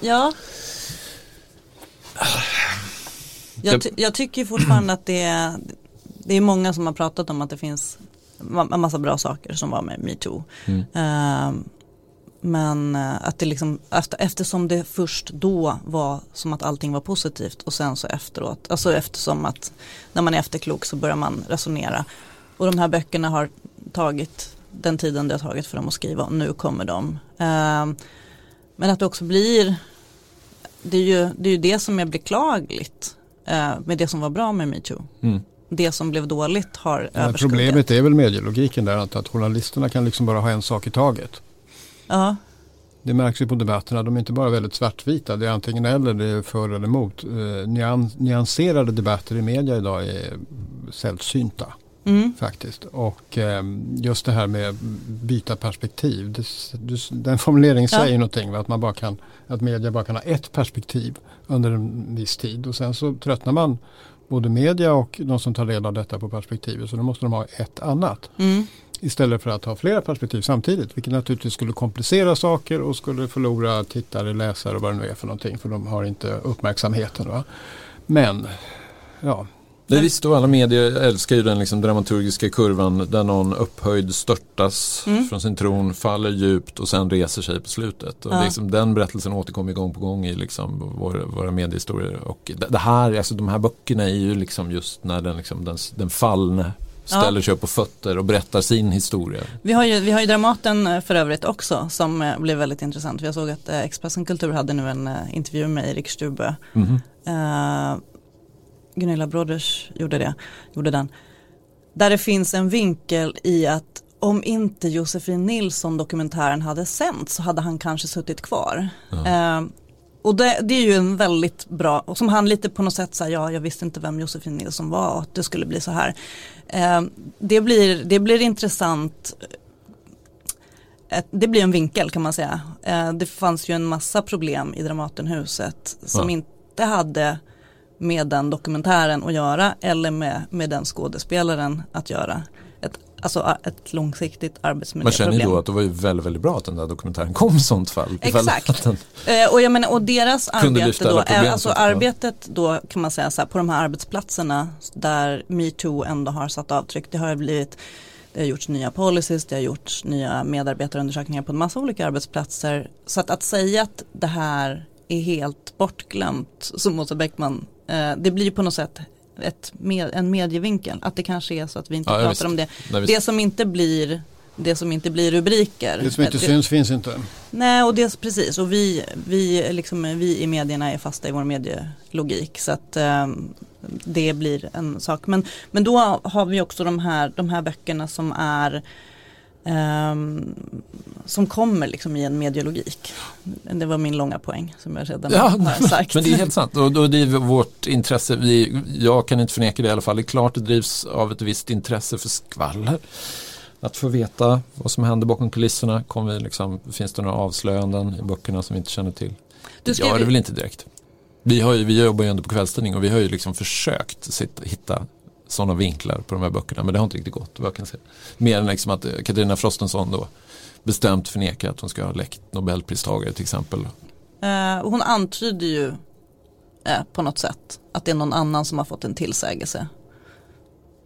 Ja. Jag, ty jag tycker fortfarande att det är, det är många som har pratat om att det finns en massa bra saker som var med metoo. Mm. Uh, men eh, att det liksom, efter, eftersom det först då var som att allting var positivt och sen så efteråt, alltså eftersom att när man är efterklok så börjar man resonera. Och de här böckerna har tagit den tiden det har tagit för dem att skriva och nu kommer de. Uh, men att det också blir, det är ju det, är ju det som är beklagligt uh, med det som var bra med metoo. Mm. Det som blev dåligt har ja, Problemet är väl medielogiken där, att journalisterna kan liksom bara ha en sak i taget. Ja. Det märks ju på debatterna, de är inte bara väldigt svartvita, det är antingen eller, det är för eller emot. Eh, nyans nyanserade debatter i media idag är sällsynta. Mm. Faktiskt. Och eh, just det här med byta perspektiv. Det, den formuleringen ja. säger någonting. Att, man bara kan, att media bara kan ha ett perspektiv under en viss tid. Och sen så tröttnar man både media och de som tar del av detta på perspektivet. Så då måste de ha ett annat. Mm. Istället för att ha flera perspektiv samtidigt. Vilket naturligtvis skulle komplicera saker och skulle förlora tittare, läsare och vad det nu är för någonting. För de har inte uppmärksamheten. Va? Men ja, det visst och alla medier älskar ju den liksom dramaturgiska kurvan där någon upphöjd störtas mm. från sin tron, faller djupt och sen reser sig på slutet. Och ja. liksom, den berättelsen återkommer gång på gång i liksom vår, våra mediehistorier. Och det här, alltså, de här böckerna är ju liksom just när den, liksom, den, den fallne ställer ja. sig upp på fötter och berättar sin historia. Vi har ju, vi har ju Dramaten eh, för övrigt också som eh, blev väldigt intressant. Jag såg att eh, Expressen Kultur hade nu en intervju med Erik Stube. Mm uh, Gunilla Broders gjorde det, gjorde den. Där det finns en vinkel i att om inte Josefin Nilsson dokumentären hade sänts så hade han kanske suttit kvar. Ja. Uh, och det, det, är ju en väldigt bra, och som han lite på något sätt säger, ja jag visste inte vem Josefin Nilsson var och att det skulle bli så här. Uh, det, blir, det blir intressant det blir en vinkel kan man säga. Eh, det fanns ju en massa problem i Dramatenhuset som ja. inte hade med den dokumentären att göra eller med, med den skådespelaren att göra. Ett, alltså ett långsiktigt arbetsmiljöproblem. Man känner ju då att det var ju väldigt, väldigt bra att den där dokumentären kom i sånt fall. Exakt. Eh, och, jag menar, och deras arbete då, alltså arbetet då kan man säga så här, på de här arbetsplatserna där metoo ändå har satt avtryck. Det har blivit det har gjorts nya policies, det har gjorts nya medarbetarundersökningar på en massa olika arbetsplatser. Så att, att säga att det här är helt bortglömt som Åsa Bäckman eh, det blir på något sätt ett med, en medievinkel. Att det kanske är så att vi inte ja, pratar visst. om det. Nej, det som inte blir det som inte blir rubriker. Det som inte det, syns finns inte. Nej, och det precis. Och vi, vi, liksom, vi i medierna är fasta i vår medielogik. Så att eh, det blir en sak. Men, men då har vi också de här, de här böckerna som är Um, som kommer liksom i en mediologik. Det var min långa poäng som jag redan ja, har sagt. Men det är helt sant och, och det är vårt intresse. Vi, jag kan inte förneka det i alla fall. Det är klart det drivs av ett visst intresse för skvaller. Att få veta vad som händer bakom kulisserna. Vi liksom, finns det några avslöjanden i böckerna som vi inte känner till? Du skrev... Ja, det väl inte direkt. Vi, har ju, vi jobbar ju ändå på kvällstidning och vi har ju liksom försökt sitta, hitta sådana vinklar på de här böckerna. Men det har inte riktigt gått. Vad kan säga. Mer än liksom att Katarina Frostenson då bestämt förnekar att hon ska ha läckt Nobelpristagare till exempel. Uh, hon antyder ju uh, på något sätt att det är någon annan som har fått en tillsägelse.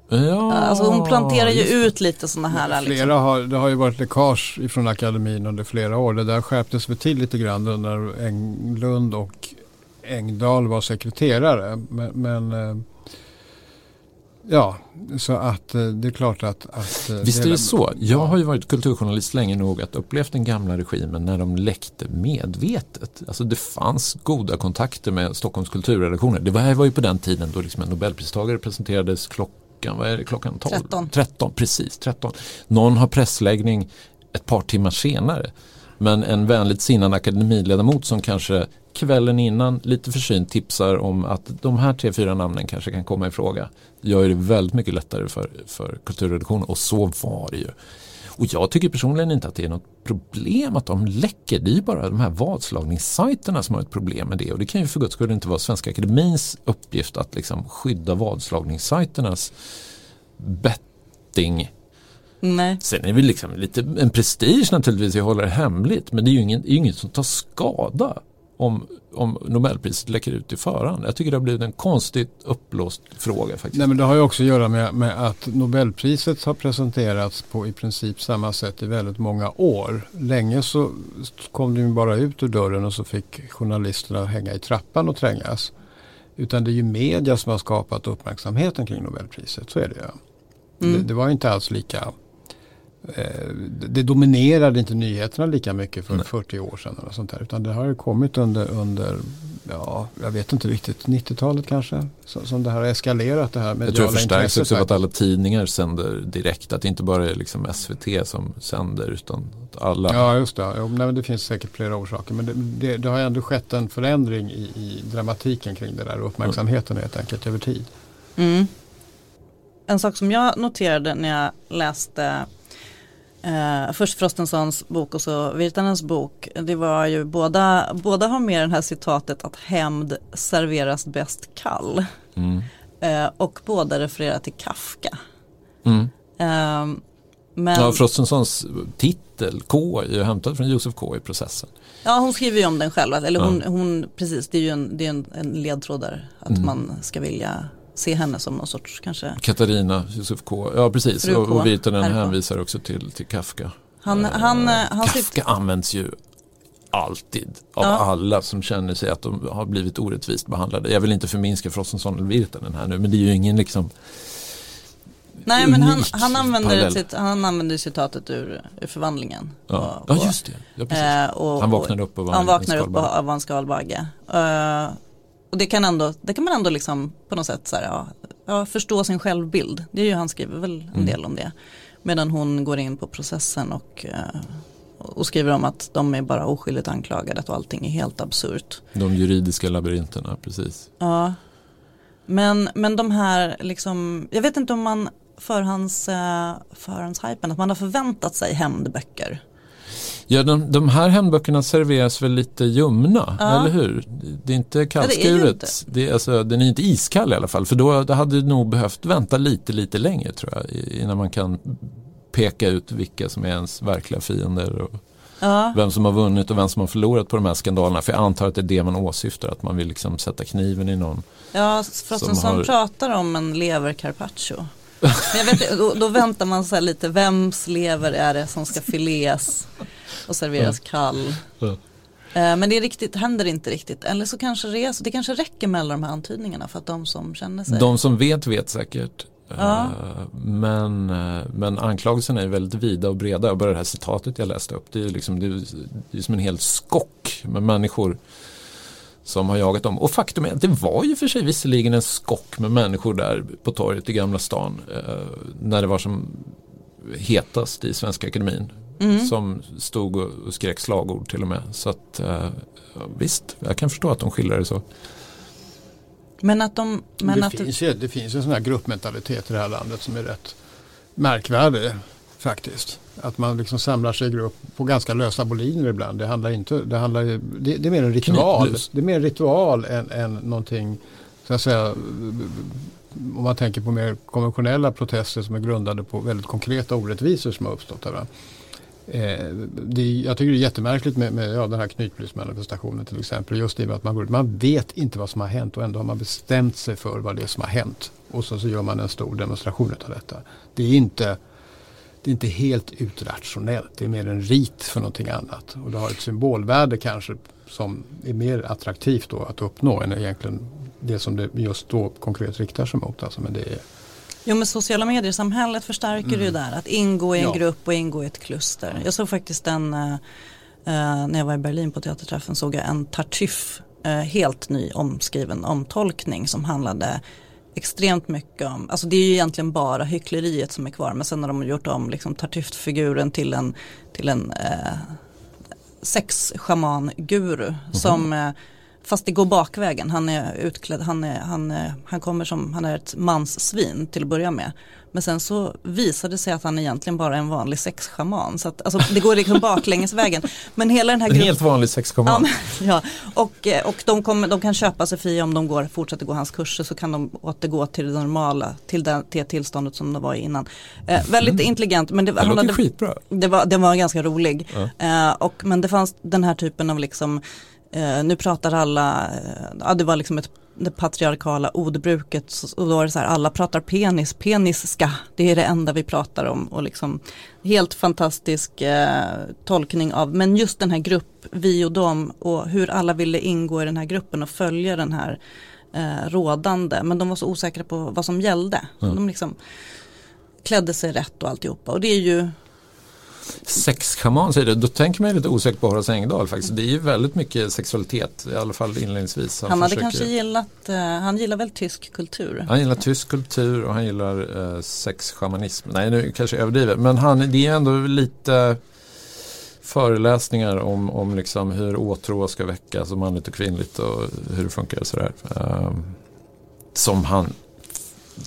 Ja, alltså hon planterar ju ut lite sådana här. Flera liksom. har, det har ju varit läckage från akademin under flera år. Det där skärptes väl till lite grann när Englund och Engdahl var sekreterare. Men, men Ja, så att eh, det är klart att... att eh, Visst är det så. Jag har ju varit kulturjournalist länge nog att upplevt den gamla regimen när de läckte medvetet. Alltså det fanns goda kontakter med Stockholms kulturredaktioner. Det var, var ju på den tiden då liksom en nobelpristagare presenterades klockan, vad är det, klockan 12? 13. 13, precis 13. Någon har pressläggning ett par timmar senare. Men en vänligt sinnad akademiledamot som kanske kvällen innan lite försynt tipsar om att de här tre, fyra namnen kanske kan komma i fråga. Gör det väldigt mycket lättare för, för kulturredaktionen och så var det ju. Och jag tycker personligen inte att det är något problem att de läcker. Det är ju bara de här vadslagningssajterna som har ett problem med det. Och det kan ju för guds skull inte vara Svenska Akademins uppgift att liksom skydda vadslagningssajternas betting Nej. Sen är det liksom lite en prestige naturligtvis att hålla det hemligt men det är ju ju inget som tar skada om, om Nobelpriset läcker ut i förhand. Jag tycker det har blivit en konstigt uppblåst fråga faktiskt. Nej men det har ju också att göra med, med att Nobelpriset har presenterats på i princip samma sätt i väldigt många år. Länge så kom det ju bara ut ur dörren och så fick journalisterna hänga i trappan och trängas. Utan det är ju media som har skapat uppmärksamheten kring Nobelpriset, så är det ju. Mm. Det, det var inte alls lika det- det dominerade inte nyheterna lika mycket för Nej. 40 år sedan. Eller sånt där, utan det har ju kommit under, under ja, jag vet inte riktigt, 90-talet kanske. Som, som det här har eskalerat det här Jag tror det förstärks också av att alla tidningar sänder direkt. Att det inte bara är liksom SVT som sänder utan att alla. Ja, just det. Jo, nej, men det finns säkert flera orsaker. Men det, det, det har ändå skett en förändring i, i dramatiken kring det där och uppmärksamheten helt enkelt över tid. Mm. En sak som jag noterade när jag läste eh, först Frostensons bok och så Virtanens bok. Det var ju båda, båda har med det här citatet att hämnd serveras bäst kall. Mm. Eh, och båda refererar till Kafka. Mm. Eh, men, Ja, Frostensons titel K är ju hämtad från Josef K i processen. Ja, hon skriver ju om den själv. Eller Ja. hon, hon, precis, det är ju en, det är en, en ledtråd där. Att Mm. man ska vilja se henne som någon sorts kanske. Katarina, Josef K. Ja precis, Fru och, Virtanen hänvisar också till, till Kafka. Han, Eh, han, eh, han Kafka sitter, används ju alltid av Ja. alla som känner sig att de har blivit orättvist behandlade. Jag vill inte förminska Frostenson eller Virtanen här nu men det är ju ingen liksom nej men han, han, använder sitt, han använder citatet ur, ur förvandlingen. Ja, Och- ja och- just det. Ja, precis. eh, och- han vaknade upp och var Han vaknar upp en skalbagge. Och det kan, ändå, det kan man ändå liksom på något sätt så här, ja, ja, förstå sin självbild. Det är ju han skriver väl en Mm. del om det. Medan hon går in på processen och, eh, och skriver om att de är bara oskyldigt anklagade och allting är helt absurt. De juridiska labyrinterna, precis. Ja. Men, men de här, liksom, jag vet inte om man förhands, eh, förhandshypen, att man har förväntat sig hämndböcker. Ja, de, de här hämndböckerna serveras väl lite ljumna, Ja. eller hur? Det är inte det är ju kallskuret. det är alltså, den är inte iskall i alla fall, för då då hade det nog behövt vänta lite, lite längre tror jag, innan man kan peka ut vilka som är ens verkliga fiender och Ja. vem som har vunnit och vem som har förlorat på de här skandalerna. För jag antar att det är det man åsyftar, att man vill liksom sätta kniven i någon. Ja, Frostenson Som har- pratar om en lever carpaccio. Men jag vet, då, då väntar man så här lite, vems lever är det som ska fileas och serveras kall? Eh, Men det riktigt, händer inte riktigt. Eller så kanske det är så, det kanske räcker med alla de här antydningarna för att de som känner sig. De som vet vet säkert. Ja. Eh, Men, eh, men anklagelserna är väldigt vida och breda. Och bara det här citatet jag läste upp. Det är, liksom, det är, det är som en hel skock med människor som har jagat dem. Och faktum är att det var ju för sig visserligen en skock med människor där på torget i Gamla stan. när det var som hetast i Svenska Akademin. Mm. Som stod och skrek slagord till och med. Så att eh, visst, jag kan förstå att de skildrar det så. Men att de, men det, att finns ju, det finns ju en sån här gruppmentalitet i det här landet som är rätt märkvärdig faktiskt. Att man liksom samlar sig i grupp på ganska lösa boliner ibland. Det handlar inte, det handlar ju, det, det är mer en ritual. Knytlös. Det är mer en ritual än, än någonting, så att säga, om man tänker på mer konventionella protester som är grundade på väldigt konkreta orättvisor som har uppstått. Eh, Eh, det, jag tycker det är jättemärkligt med, med ja, den här knytblivsmanifestationen till exempel. Just det med att man går man vet inte vad som har hänt och ändå har man bestämt sig för vad det är som har hänt. Och så, så gör man en stor demonstration av detta. Det är inte det är inte helt utrationellt. Det är mer en rit för någonting annat. Och det har ett symbolvärde kanske som är mer attraktivt då att uppnå än egentligen det som det just då konkret riktar sig mot. Alltså, men det är, Jo men sociala medier-samhället förstärker mm. ju där, att ingå i en ja. grupp och ingå i ett kluster. Jag såg faktiskt en, uh, när jag var i Berlin på teaterträffen såg jag en Tartuffe, uh, helt ny omskriven omtolkning som handlade extremt mycket om, alltså det är ju egentligen bara hyckleriet som är kvar men sen har de gjort om liksom Tartuffe-figuren till en, till en uh, sexschaman-guru mm -hmm. som Fast det går bakvägen. Han är utklädd, han, är, han, är, han kommer som, han är ett manssvin till att börja med. Men sen så visade det sig att han egentligen bara är en vanlig sexschaman. Så att, alltså, det går liksom baklängesvägen. Men hela den här gruppen. En helt vanlig sexschaman. Ja, ja, och, eh, och de, kommer, de kan köpa sig fria om de går, fortsätter gå hans kurser så kan de återgå till det normala, till det, till det tillståndet som de var i innan. Eh, väldigt mm. intelligent. Men det, det låter hade, skitbra. Det var, det var ganska rolig. Ja. Eh, och, men det fanns den här typen av liksom Eh, nu pratar alla, eh, ja det var liksom ett, det patriarkala ordbruket och då var det så här, alla pratar penis, peniska, det är det enda vi pratar om och liksom helt fantastisk eh, tolkning av, men just den här grupp, vi och dem och hur alla ville ingå i den här gruppen och följa den här eh, rådande, men de var så osäkra på vad som gällde. Mm. De liksom klädde sig rätt och alltihopa och det är ju Sexschaman säger du, då tänker man lite osäkert på Horace Engdahl faktiskt. Det är ju väldigt mycket sexualitet, i alla fall inledningsvis. Han, han hade försöker... kanske gillat, uh, han gillar väl tysk kultur? Han gillar tysk kultur och han gillar uh, sexschamanism. Nej, nu kanske jag överdriver, men han, det är ändå lite föreläsningar om, om liksom hur åtrå ska väckas och manligt och kvinnligt och hur det funkar och sådär. Um, som han,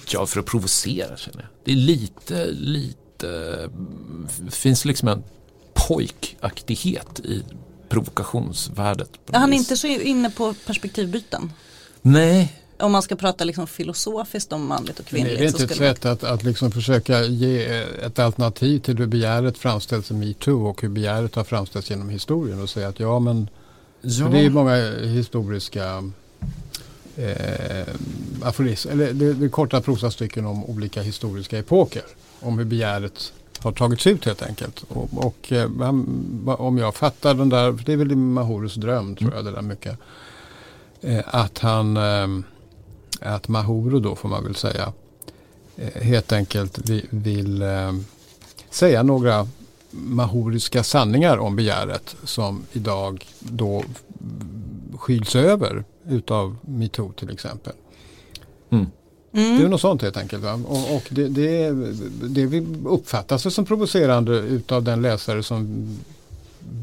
ja för att provocera känner jag. Det är lite, lite eh, finns liksom en pojkaktighet i provokationsvärdet. Han är inte så inne på perspektivbyten. Nej. Om man ska prata liksom filosofiskt om manligt och kvinnligt. Det är inte ett sätt att, att liksom försöka ge ett alternativ till hur begäret framställs i metoo och hur begäret har framställts genom historien och säga att ja men ja. det är många historiska eh, aforism, eller det, det är korta prosastycken om olika historiska epoker om hur begäret har tagits ut helt enkelt. Och, och eh, om jag fattar den där, det är väl Mahorus dröm tror jag det där mycket. Eh, att han, eh, att Mahoro då får man väl säga, helt enkelt vill, säga några mahoriska sanningar om begäret som idag då skyls över utav metoo till exempel. Mm. Mm. Det är något sånt helt enkelt. Va? Och, och det, det, det uppfattas som provocerande utav den läsare som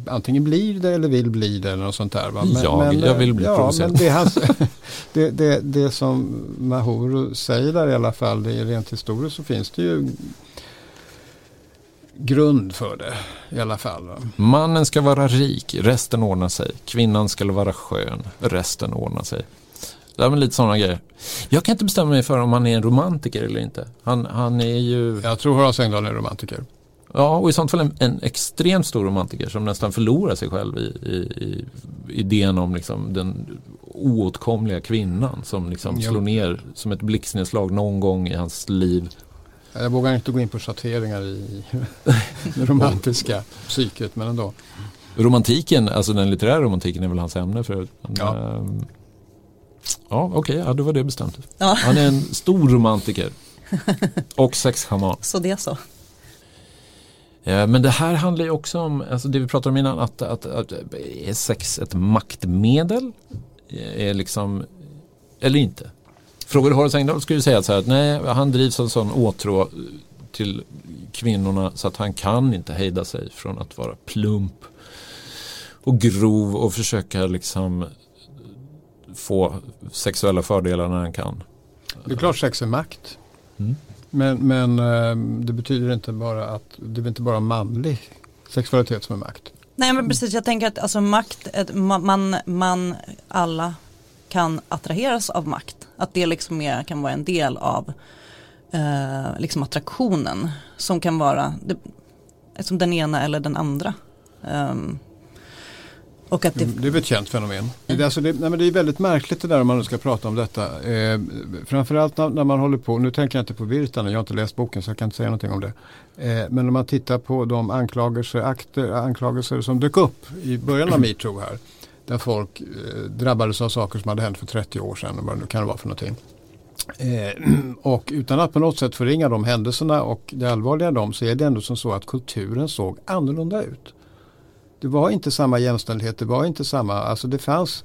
antingen blir det eller vill bli det eller något sånt där. Va? Men, jag, men, jag vill bli ja, provocerad. Men det, hans, det, det, det som Mahoro säger där i alla fall, det är rent historiskt så finns det ju grund för det i alla fall. Va? Mannen ska vara rik, resten ordnar sig. Kvinnan ska vara skön, resten ordnar sig. Ja, men lite sådana grejer. Jag kan inte bestämma mig för om han är en romantiker eller inte. Han, han är ju... Jag tror Horace Engdahl är romantiker. Ja, och i sånt fall en, en, extremt stor romantiker som nästan förlorar sig själv i, i, i idén om liksom den oåtkomliga kvinnan som liksom slår ner som ett blixtnedslag någon gång i hans liv. Jag vågar inte gå in på schatteringar i det romantiska psyket men ändå. Romantiken, alltså den litterära romantiken är väl hans ämne för ja. ähm, Ja, okej, okay, ja, då var det bestämt. Ja. Han är en stor romantiker. Och sexschaman. Så det så. Men det här handlar ju också om, alltså det vi pratade om innan, att, att, att är sex ett maktmedel? Är liksom, eller inte? Frågar du Horace Engdahl skulle du säga så här att nej, han drivs av en sån åtrå till kvinnorna så att han kan inte hejda sig från att vara plump och grov och försöka liksom få sexuella fördelar när han kan. Det är klart sex är makt. Mm. Men, men eh, det betyder inte bara att det är inte bara manlig sexualitet som är makt. Nej men precis, jag tänker att alltså makt, man, man alla kan attraheras av makt. Att det liksom är, kan vara en del av eh, liksom attraktionen som kan vara det, som den ena eller den andra. Um, och att det... Mm, det är ett känt fenomen. Mm. Det, alltså det, nej, men det är väldigt märkligt det där om man nu ska prata om detta. Eh, framförallt när, när, man håller på, nu tänker jag inte på Virtanen, jag har inte läst boken så jag kan inte säga någonting om det. Eh, men om man tittar på de anklagelser, akter, anklagelser som dök upp i början av metoo här. Där folk eh, drabbades av saker som hade hänt för 30 år sedan, vad det nu kan vara för någonting. Eh, och utan att på något sätt förringa de händelserna och det allvarliga i dem så är det ändå som så att kulturen såg annorlunda ut. Det var inte samma jämställdhet, det var inte samma, alltså det fanns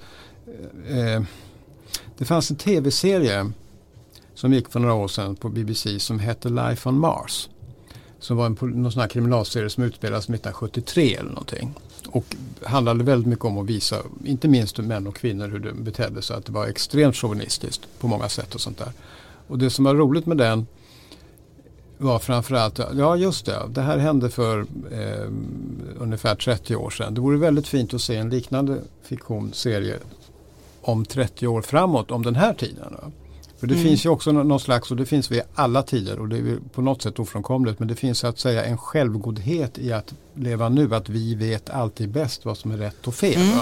eh, det fanns en tv-serie som gick för några år sedan på BBC som hette Life on Mars. Som var en någon sån här kriminalserie som utspelades 1973 eller någonting. Och handlade väldigt mycket om att visa, inte minst män och kvinnor, hur de betedde sig. Att det var extremt chauvinistiskt på många sätt och sånt där. Och det som var roligt med den var framförallt, ja just det, det här hände för eh, ungefär 30 år sedan. Det vore väldigt fint att se en liknande fiktionsserie om 30 år framåt, om den här tiden. Då. För det mm. finns ju också någon slags, och det finns vid alla tider och det är på något sätt ofrånkomligt, men det finns så att säga en självgodhet i att leva nu, att vi vet alltid bäst vad som är rätt och fel. Mm.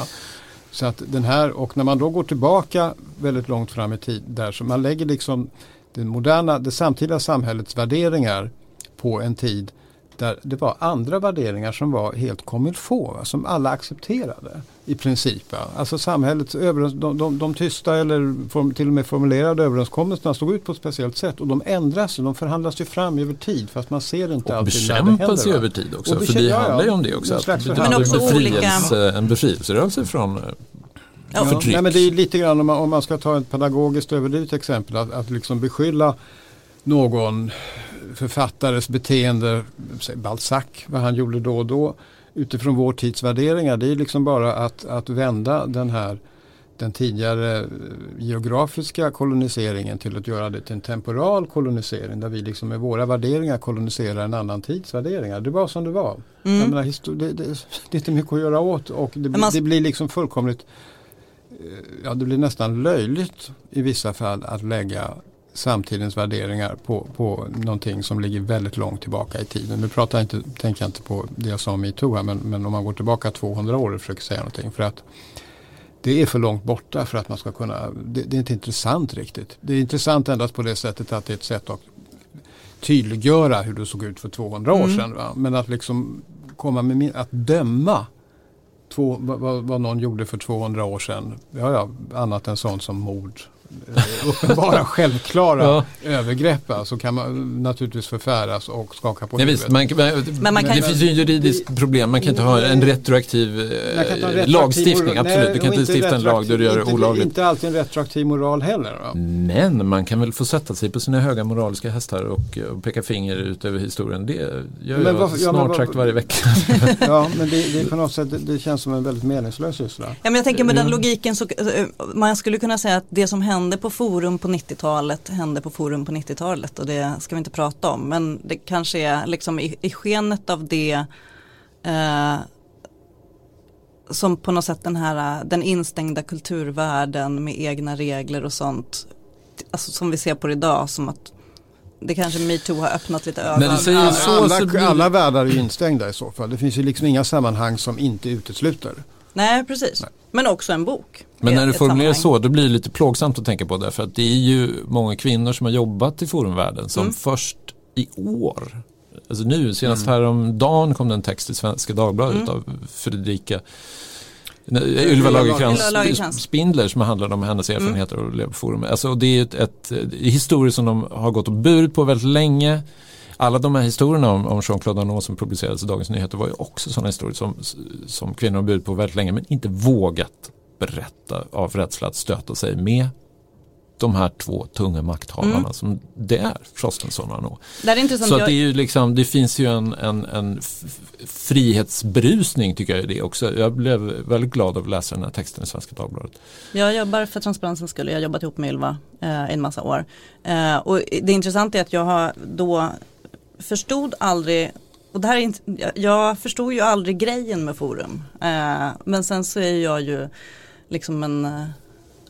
Så att den här, och när man då går tillbaka väldigt långt fram i tid där, så man lägger liksom det moderna, det samtida samhällets värderingar på en tid där det var andra värderingar som var helt faut, som alla accepterade i princip. Alltså samhällets de, de, de tysta eller form, till och med formulerade överenskommelserna stod ut på ett speciellt sätt och de ändras, de förhandlas ju fram över tid fast man ser inte och alltid bekämpas ju över tid också, för det handlar ju om det också. Att det men också en, befrielse, en befrielserörelse från Ja, förtryck. Nej, men det är lite grann om man, om man ska ta ett pedagogiskt överdrivet exempel att, att liksom beskylla någon författares beteende, Balzac, vad han gjorde då och då utifrån vår tids värderingar. Det är liksom bara att, att vända den här den tidigare eh, geografiska koloniseringen till att göra det till en temporal kolonisering där vi liksom med våra värderingar koloniserar en annan tids värderingar. Det var som det var. Mm. Menar, det, det, det, är inte mycket att göra åt och det, man... det blir liksom fullkomligt ja, det blir nästan löjligt i vissa fall att lägga samtidens värderingar på, på någonting som ligger väldigt långt tillbaka i tiden. Nu pratar jag inte, tänker jag inte på det jag sa om metoo här men, men om man går tillbaka 200 år och försöker säga någonting. För att det är för långt borta för att man ska kunna, det, det är inte intressant riktigt. Det är intressant endast på det sättet att det är ett sätt att tydliggöra hur det såg ut för 200 år mm. sedan. Va? Men att liksom komma med, att döma två, vad, vad någon gjorde för 200 år sedan. Ja, ja, annat än sånt som mord uppenbara självklara ja. övergrepp så alltså kan man naturligtvis förfäras och skaka på ja, huvudet. Visst, man, man, man kan, det finns ju juridiskt problem, man kan inte ha en retroaktiv, en retroaktiv lagstiftning. Absolut, nej, du kan inte stifta en lag där du gör det olagligt. Inte alltid en retroaktiv moral heller. Va? Men man kan väl få sätta sig på sina höga moraliska hästar och, och peka finger ut över historien. Det gör men jag varför, snart ja, sagt varje vecka. ja, men det, det, på något sätt, det, det känns som en väldigt meningslös syssla. Ja, men jag tänker med den logiken så eh, man skulle kunna säga att det som händer hände på forum på 90-talet hände på forum på 90-talet och det ska vi inte prata om. Men det kanske är liksom i, i skenet av det eh, som på något sätt den här den instängda kulturvärlden med egna regler och sånt. Alltså som vi ser på det idag som att det kanske metoo har öppnat lite ögon. Men säger så, alla, så blir... alla världar är instängda i så fall. Det finns ju liksom inga sammanhang som inte utesluter. Nej, precis. Nej. Men också en bok. Men när du formulerar så, då blir det lite plågsamt att tänka på det. För att det är ju många kvinnor som har jobbat i forumvärlden som mm. först i år, alltså nu, senast mm. häromdagen kom det en text i Svenska Dagbladet mm. av Fredrika Ylva Lagercrantz Spindler som handlar om hennes mm. erfarenheter mm. och leva på forum. Alltså det är ett, ett, ett historier som de har gått och burit på väldigt länge alla de här historierna om, om Jean-Claude Arnault som publicerades i Dagens Nyheter var ju också sådana historier som, som kvinnor har burit på väldigt länge men inte vågat berätta av rädsla att stöta sig med de här två tunga makthavarna mm. som det är Frostenson och Arnault. Det är intressant. Så det, är ju liksom, det finns ju en, en, en frihetsbrusning tycker jag i det också. Jag blev väldigt glad av att läsa den här texten i Svenska Dagbladet. Jag jobbar för transparensens skull, jag har jobbat ihop med Ylva eh, en massa år. Eh, och det intressanta är att jag har då förstod aldrig och det här är inte, jag förstod ju aldrig grejen med forum. Eh, men sen så är jag ju liksom en, eh,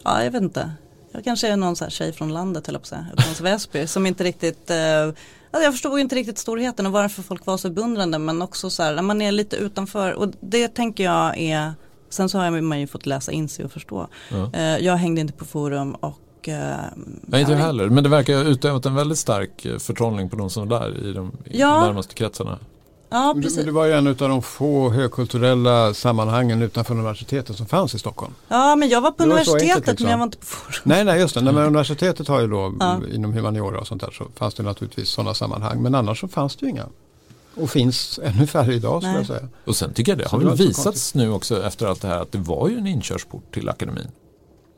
ja jag vet inte. Jag kanske är någon så här tjej från landet eller på säga, från Väsby som inte riktigt eh, alltså jag förstod ju inte riktigt storheten och varför folk var så beundrande men också så här när man är lite utanför och det tänker jag är Sen så har man ju fått läsa in sig och förstå. Eh, jag hängde inte på forum och Eh, Nej, inte jag heller. Men det verkar ha utövat en väldigt stark eh, förtrollning på de som är där i de ja. närmaste kretsarna. Ja, Men precis. Det var ju en av de få högkulturella sammanhangen utanför universitetet som fanns i Stockholm. Ja, men jag var på Det var universitetet enkelt, liksom. men jag var inte på forum. Nej, nej, just det. Nej, men universitetet har ju då Ja. inom humaniora och sånt där så fanns det naturligtvis sådana sammanhang. Men annars så fanns det ju inga. Och finns ännu färre idag skulle jag säga. Och sen tycker jag det Så har det väl var visats konstigt. nu också efter allt det här att det var ju en inkörsport till akademin.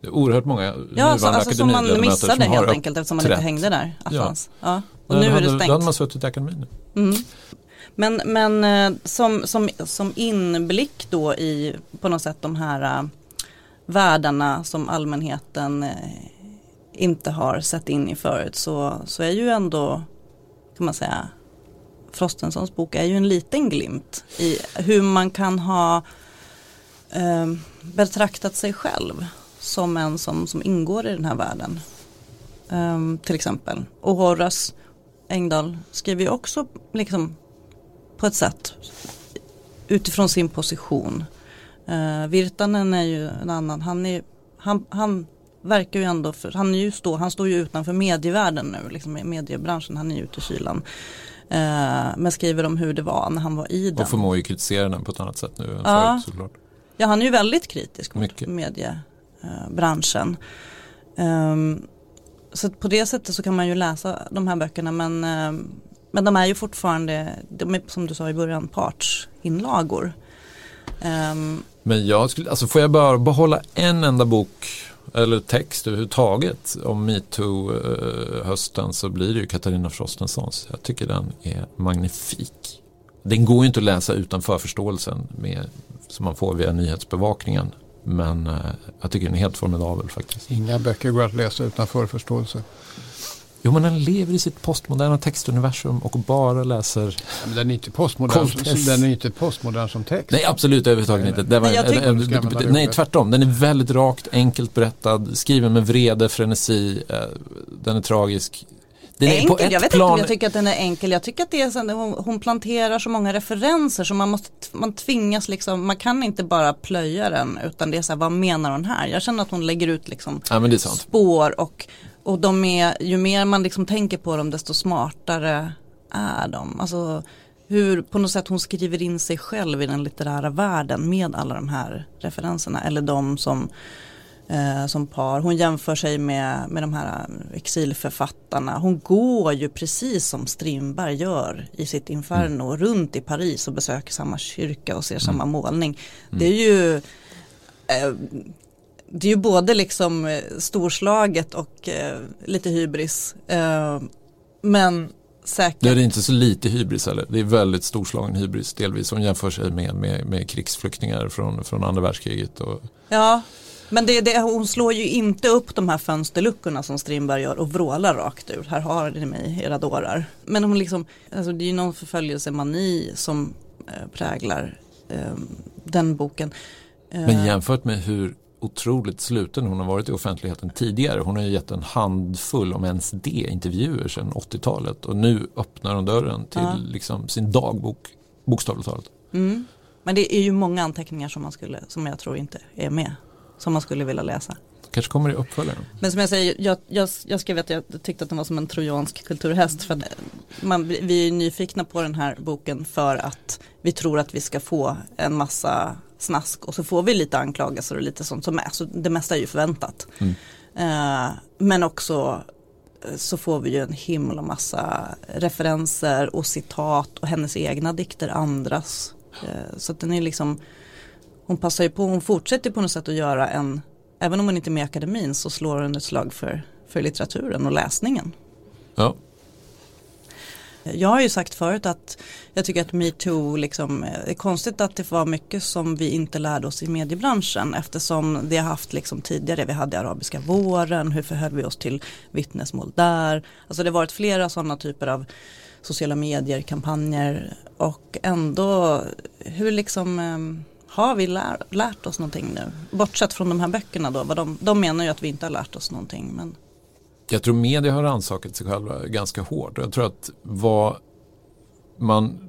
Det är oerhört många Ja, nuvarande alltså, alltså som man missade som helt enkelt eftersom man inte uppträtt. hängde där. Ja. Ja. Och Men nu är det Då hade man stängt. suttit i akademin. Mm. Men, men eh, som, som, som inblick då i på något sätt de här uh, världarna som allmänheten eh, inte har sett in i förut så, så är ju ändå kan man säga Frostensons bok är ju en liten glimt i hur man kan ha eh, betraktat sig själv som en som, som ingår i den här världen. Eh, till exempel. Och Horace Engdahl skriver ju också liksom på ett sätt utifrån sin position. Uh, Virtanen är ju en annan, han, är, han, han verkar ju ändå, för, han, är ju stå, han står ju utanför medievärlden nu, liksom i mediebranschen, han är ju ute i kylan. Uh, men skriver om hur det var när han var i den. Och förmår ju kritisera den på ett annat sätt nu än Ja. förut såklart. Ja, han är ju väldigt kritisk mot Mycket. mediebranschen. Eh, branschen. Ehm, så på det sättet så kan man ju läsa de här böckerna men, eh, men de är ju fortfarande, de är, som du sa i början, partsinlagor. Ehm. Men jag skulle, alltså får jag bara behålla en enda bok eller text överhuvudtaget om metoo-hösten eh, så blir det ju Katarina Frostensons. Jag tycker den är magnifik. Den går ju inte att läsa utan förförståelsen med, som man får via nyhetsbevakningen. Men eh, jag tycker den är helt formidabel faktiskt. Inga böcker går att läsa utan förförståelse. Jo men den lever i sitt postmoderna textuniversum och bara läser Ja, men den är inte postmodern, Kontest. den är inte postmodern som text. Nej absolut överhuvudtaget inte. Det var, Nej, en- använda det nej tvärtom, den är väldigt rakt, enkelt berättad, skriven med vrede, frenesi, eh, den är tragisk. Den är enkel, på ett jag vet inte plan, om jag tycker att den är enkel. Jag tycker att det är så, hon, hon planterar så många referenser så man måste, man tvingas liksom, man kan inte bara plöja den utan det är så här, vad menar hon här? Jag känner att hon lägger ut liksom ja är spår och, och de är, ju mer man liksom tänker på dem desto smartare är de. Alltså hur på något sätt hon skriver in sig själv i den litterära världen med alla de här referenserna eller de som eh, som par. Hon jämför sig med, med de här exilförfattarna. Hon går ju precis som Strindberg gör i sitt Inferno runt i Paris och besöker samma kyrka och ser samma målning. Det är ju eh, det är ju både liksom eh, storslaget och eh, lite hybris. Eh, men säkert. Det är inte så lite hybris heller. Det är väldigt storslagen hybris delvis. Hon jämför sig med, med, med krigsflyktingar från, från andra världskriget. Och, Ja, men det, det, hon slår ju inte upp de här fönsterluckorna som Strindberg gör och vrålar rakt ut. Här har ni mig, era dårar. Men hon liksom, alltså det är ju någon förföljelsemani som eh, präglar eh, den boken. Eh, men jämfört med hur otroligt sluten hon har varit i offentligheten tidigare. Hon har ju gett en handfull, om ens det, intervjuer sedan 80-talet. Och nu öppnar hon dörren till Ja. liksom, sin dagbok, bokstavligt talat. mm. Men det är ju många anteckningar som man skulle, som jag tror inte är med. Som man skulle vilja läsa. Kanske kommer i uppföljaren. Men som jag säger, jag, jag, jag skrev att jag tyckte att den var som en trojansk kulturhäst. För att man, vi är nyfikna på den här boken för att vi tror att vi ska få en massa snask och så får vi lite anklagelser och lite sånt som är. Så det mesta är ju förväntat. Mm. Eh, men också eh, så får vi ju en himla massa referenser och citat och hennes egna dikter, andras. Eh, så att den är liksom, hon passar ju på, hon fortsätter på något sätt att göra en, även om hon inte är med i akademin så slår hon ett slag för, för litteraturen och läsningen. Ja. Jag har ju sagt förut att jag tycker att metoo liksom, eh, det är konstigt att det var mycket som vi inte lärde oss i mediebranschen eftersom det har haft liksom tidigare, vi hade arabiska våren, hur förhöll vi oss till vittnesmål där. Alltså det har varit flera sådana typer av sociala medier, kampanjer och ändå hur liksom eh, har vi lär, lärt oss någonting nu? Bortsett från de här böckerna då, vad de, de menar ju att vi inte har lärt oss någonting. Men Jag tror media har rannsakat sig själva ganska hårt. Jag tror att vad man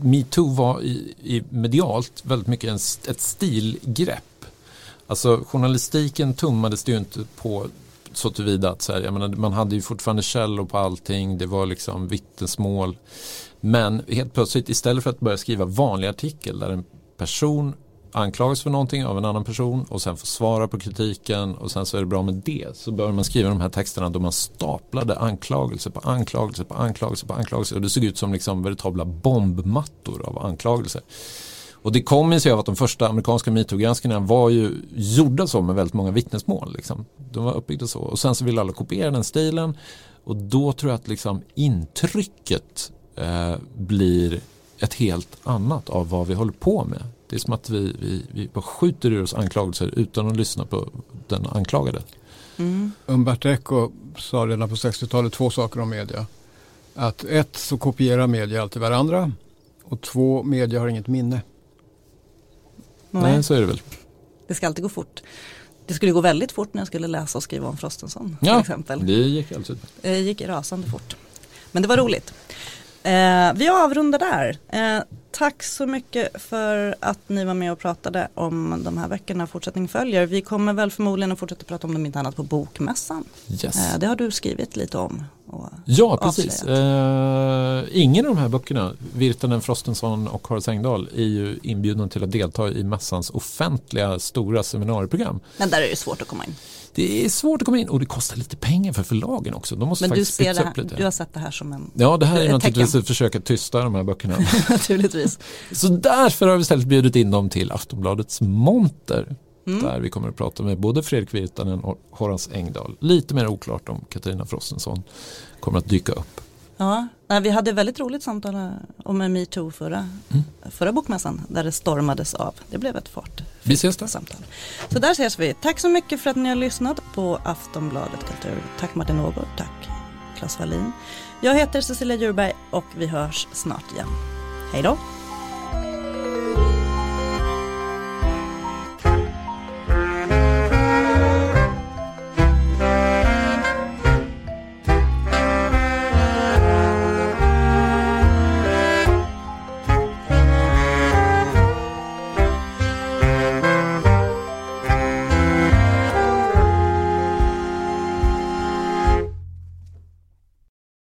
metoo var i, i medialt väldigt mycket en, ett stilgrepp. Alltså journalistiken tummades det ju inte på så tillvida att så här, jag menar, man hade ju fortfarande källor på allting, det var liksom vittnesmål. Men helt plötsligt istället för att börja skriva vanlig artikel där en person anklagas för någonting av en annan person och sen får svara på kritiken och sen så är det bra med det. Så börjar man skriva de här texterna då man staplade anklagelser på anklagelser på anklagelser på anklagelser och det såg ut som liksom veritabla bombmattor av anklagelser. Och det kommer sig av att de första amerikanska metoo-granskningarna var ju gjorda så med väldigt många vittnesmål. Liksom. De var uppbyggda så och sen så ville alla kopiera den stilen och då tror jag att liksom intrycket eh, blir ett helt annat av vad vi håller på med. Det är som att vi, vi, vi bara skjuter ur oss anklagelser utan att lyssna på den anklagade. Mm. Umberto Eco sa redan på 60-talet två saker om media. Att ett så kopierar media alltid varandra och två media har inget minne. Nej. Nej, så är det väl. Det ska alltid gå fort. Det skulle gå väldigt fort när jag skulle läsa och skriva om Frostenson. Ja, till exempel. det gick alltså. Det gick rasande fort. Men det var roligt. Eh, vi avrundar där. Eh, tack så mycket för att ni var med och pratade om de här veckorna. Fortsättning följer. Vi kommer väl förmodligen att fortsätta prata om dem inte annat på Bokmässan. Yes. Eh, det har du skrivit lite om. ja, precis. Eh, ingen av de här böckerna, Virtanen, Frostenson och Horace Engdahl, är ju inbjudna till att delta i mässans offentliga stora seminarieprogram. Men där är det svårt att komma in det är svårt att komma in och det kostar lite pengar för förlagen också. De måste Men faktiskt du, ser upp lite. du har sett det här som en Ja, det här är naturligtvis ett försök att tysta de här böckerna. naturligtvis. Så därför har vi istället bjudit in dem till Aftonbladets monter. Mm. Där vi kommer att prata med både Fredrik Virtanen och Horace Engdahl. Lite mer oklart om Katarina Frostenson kommer att dyka upp. Ja, vi hade väldigt roligt samtal om metoo förra, mm. förra bokmässan där det stormades av. Det blev ett fart. Vi ses där. Samtal. Så där ses vi. Tack så mycket för att ni har lyssnat på Aftonbladet Kultur. Tack Martin Ågård, tack Claes Wallin. Jag heter Cecilia Djurberg och vi hörs snart igen. Hej då!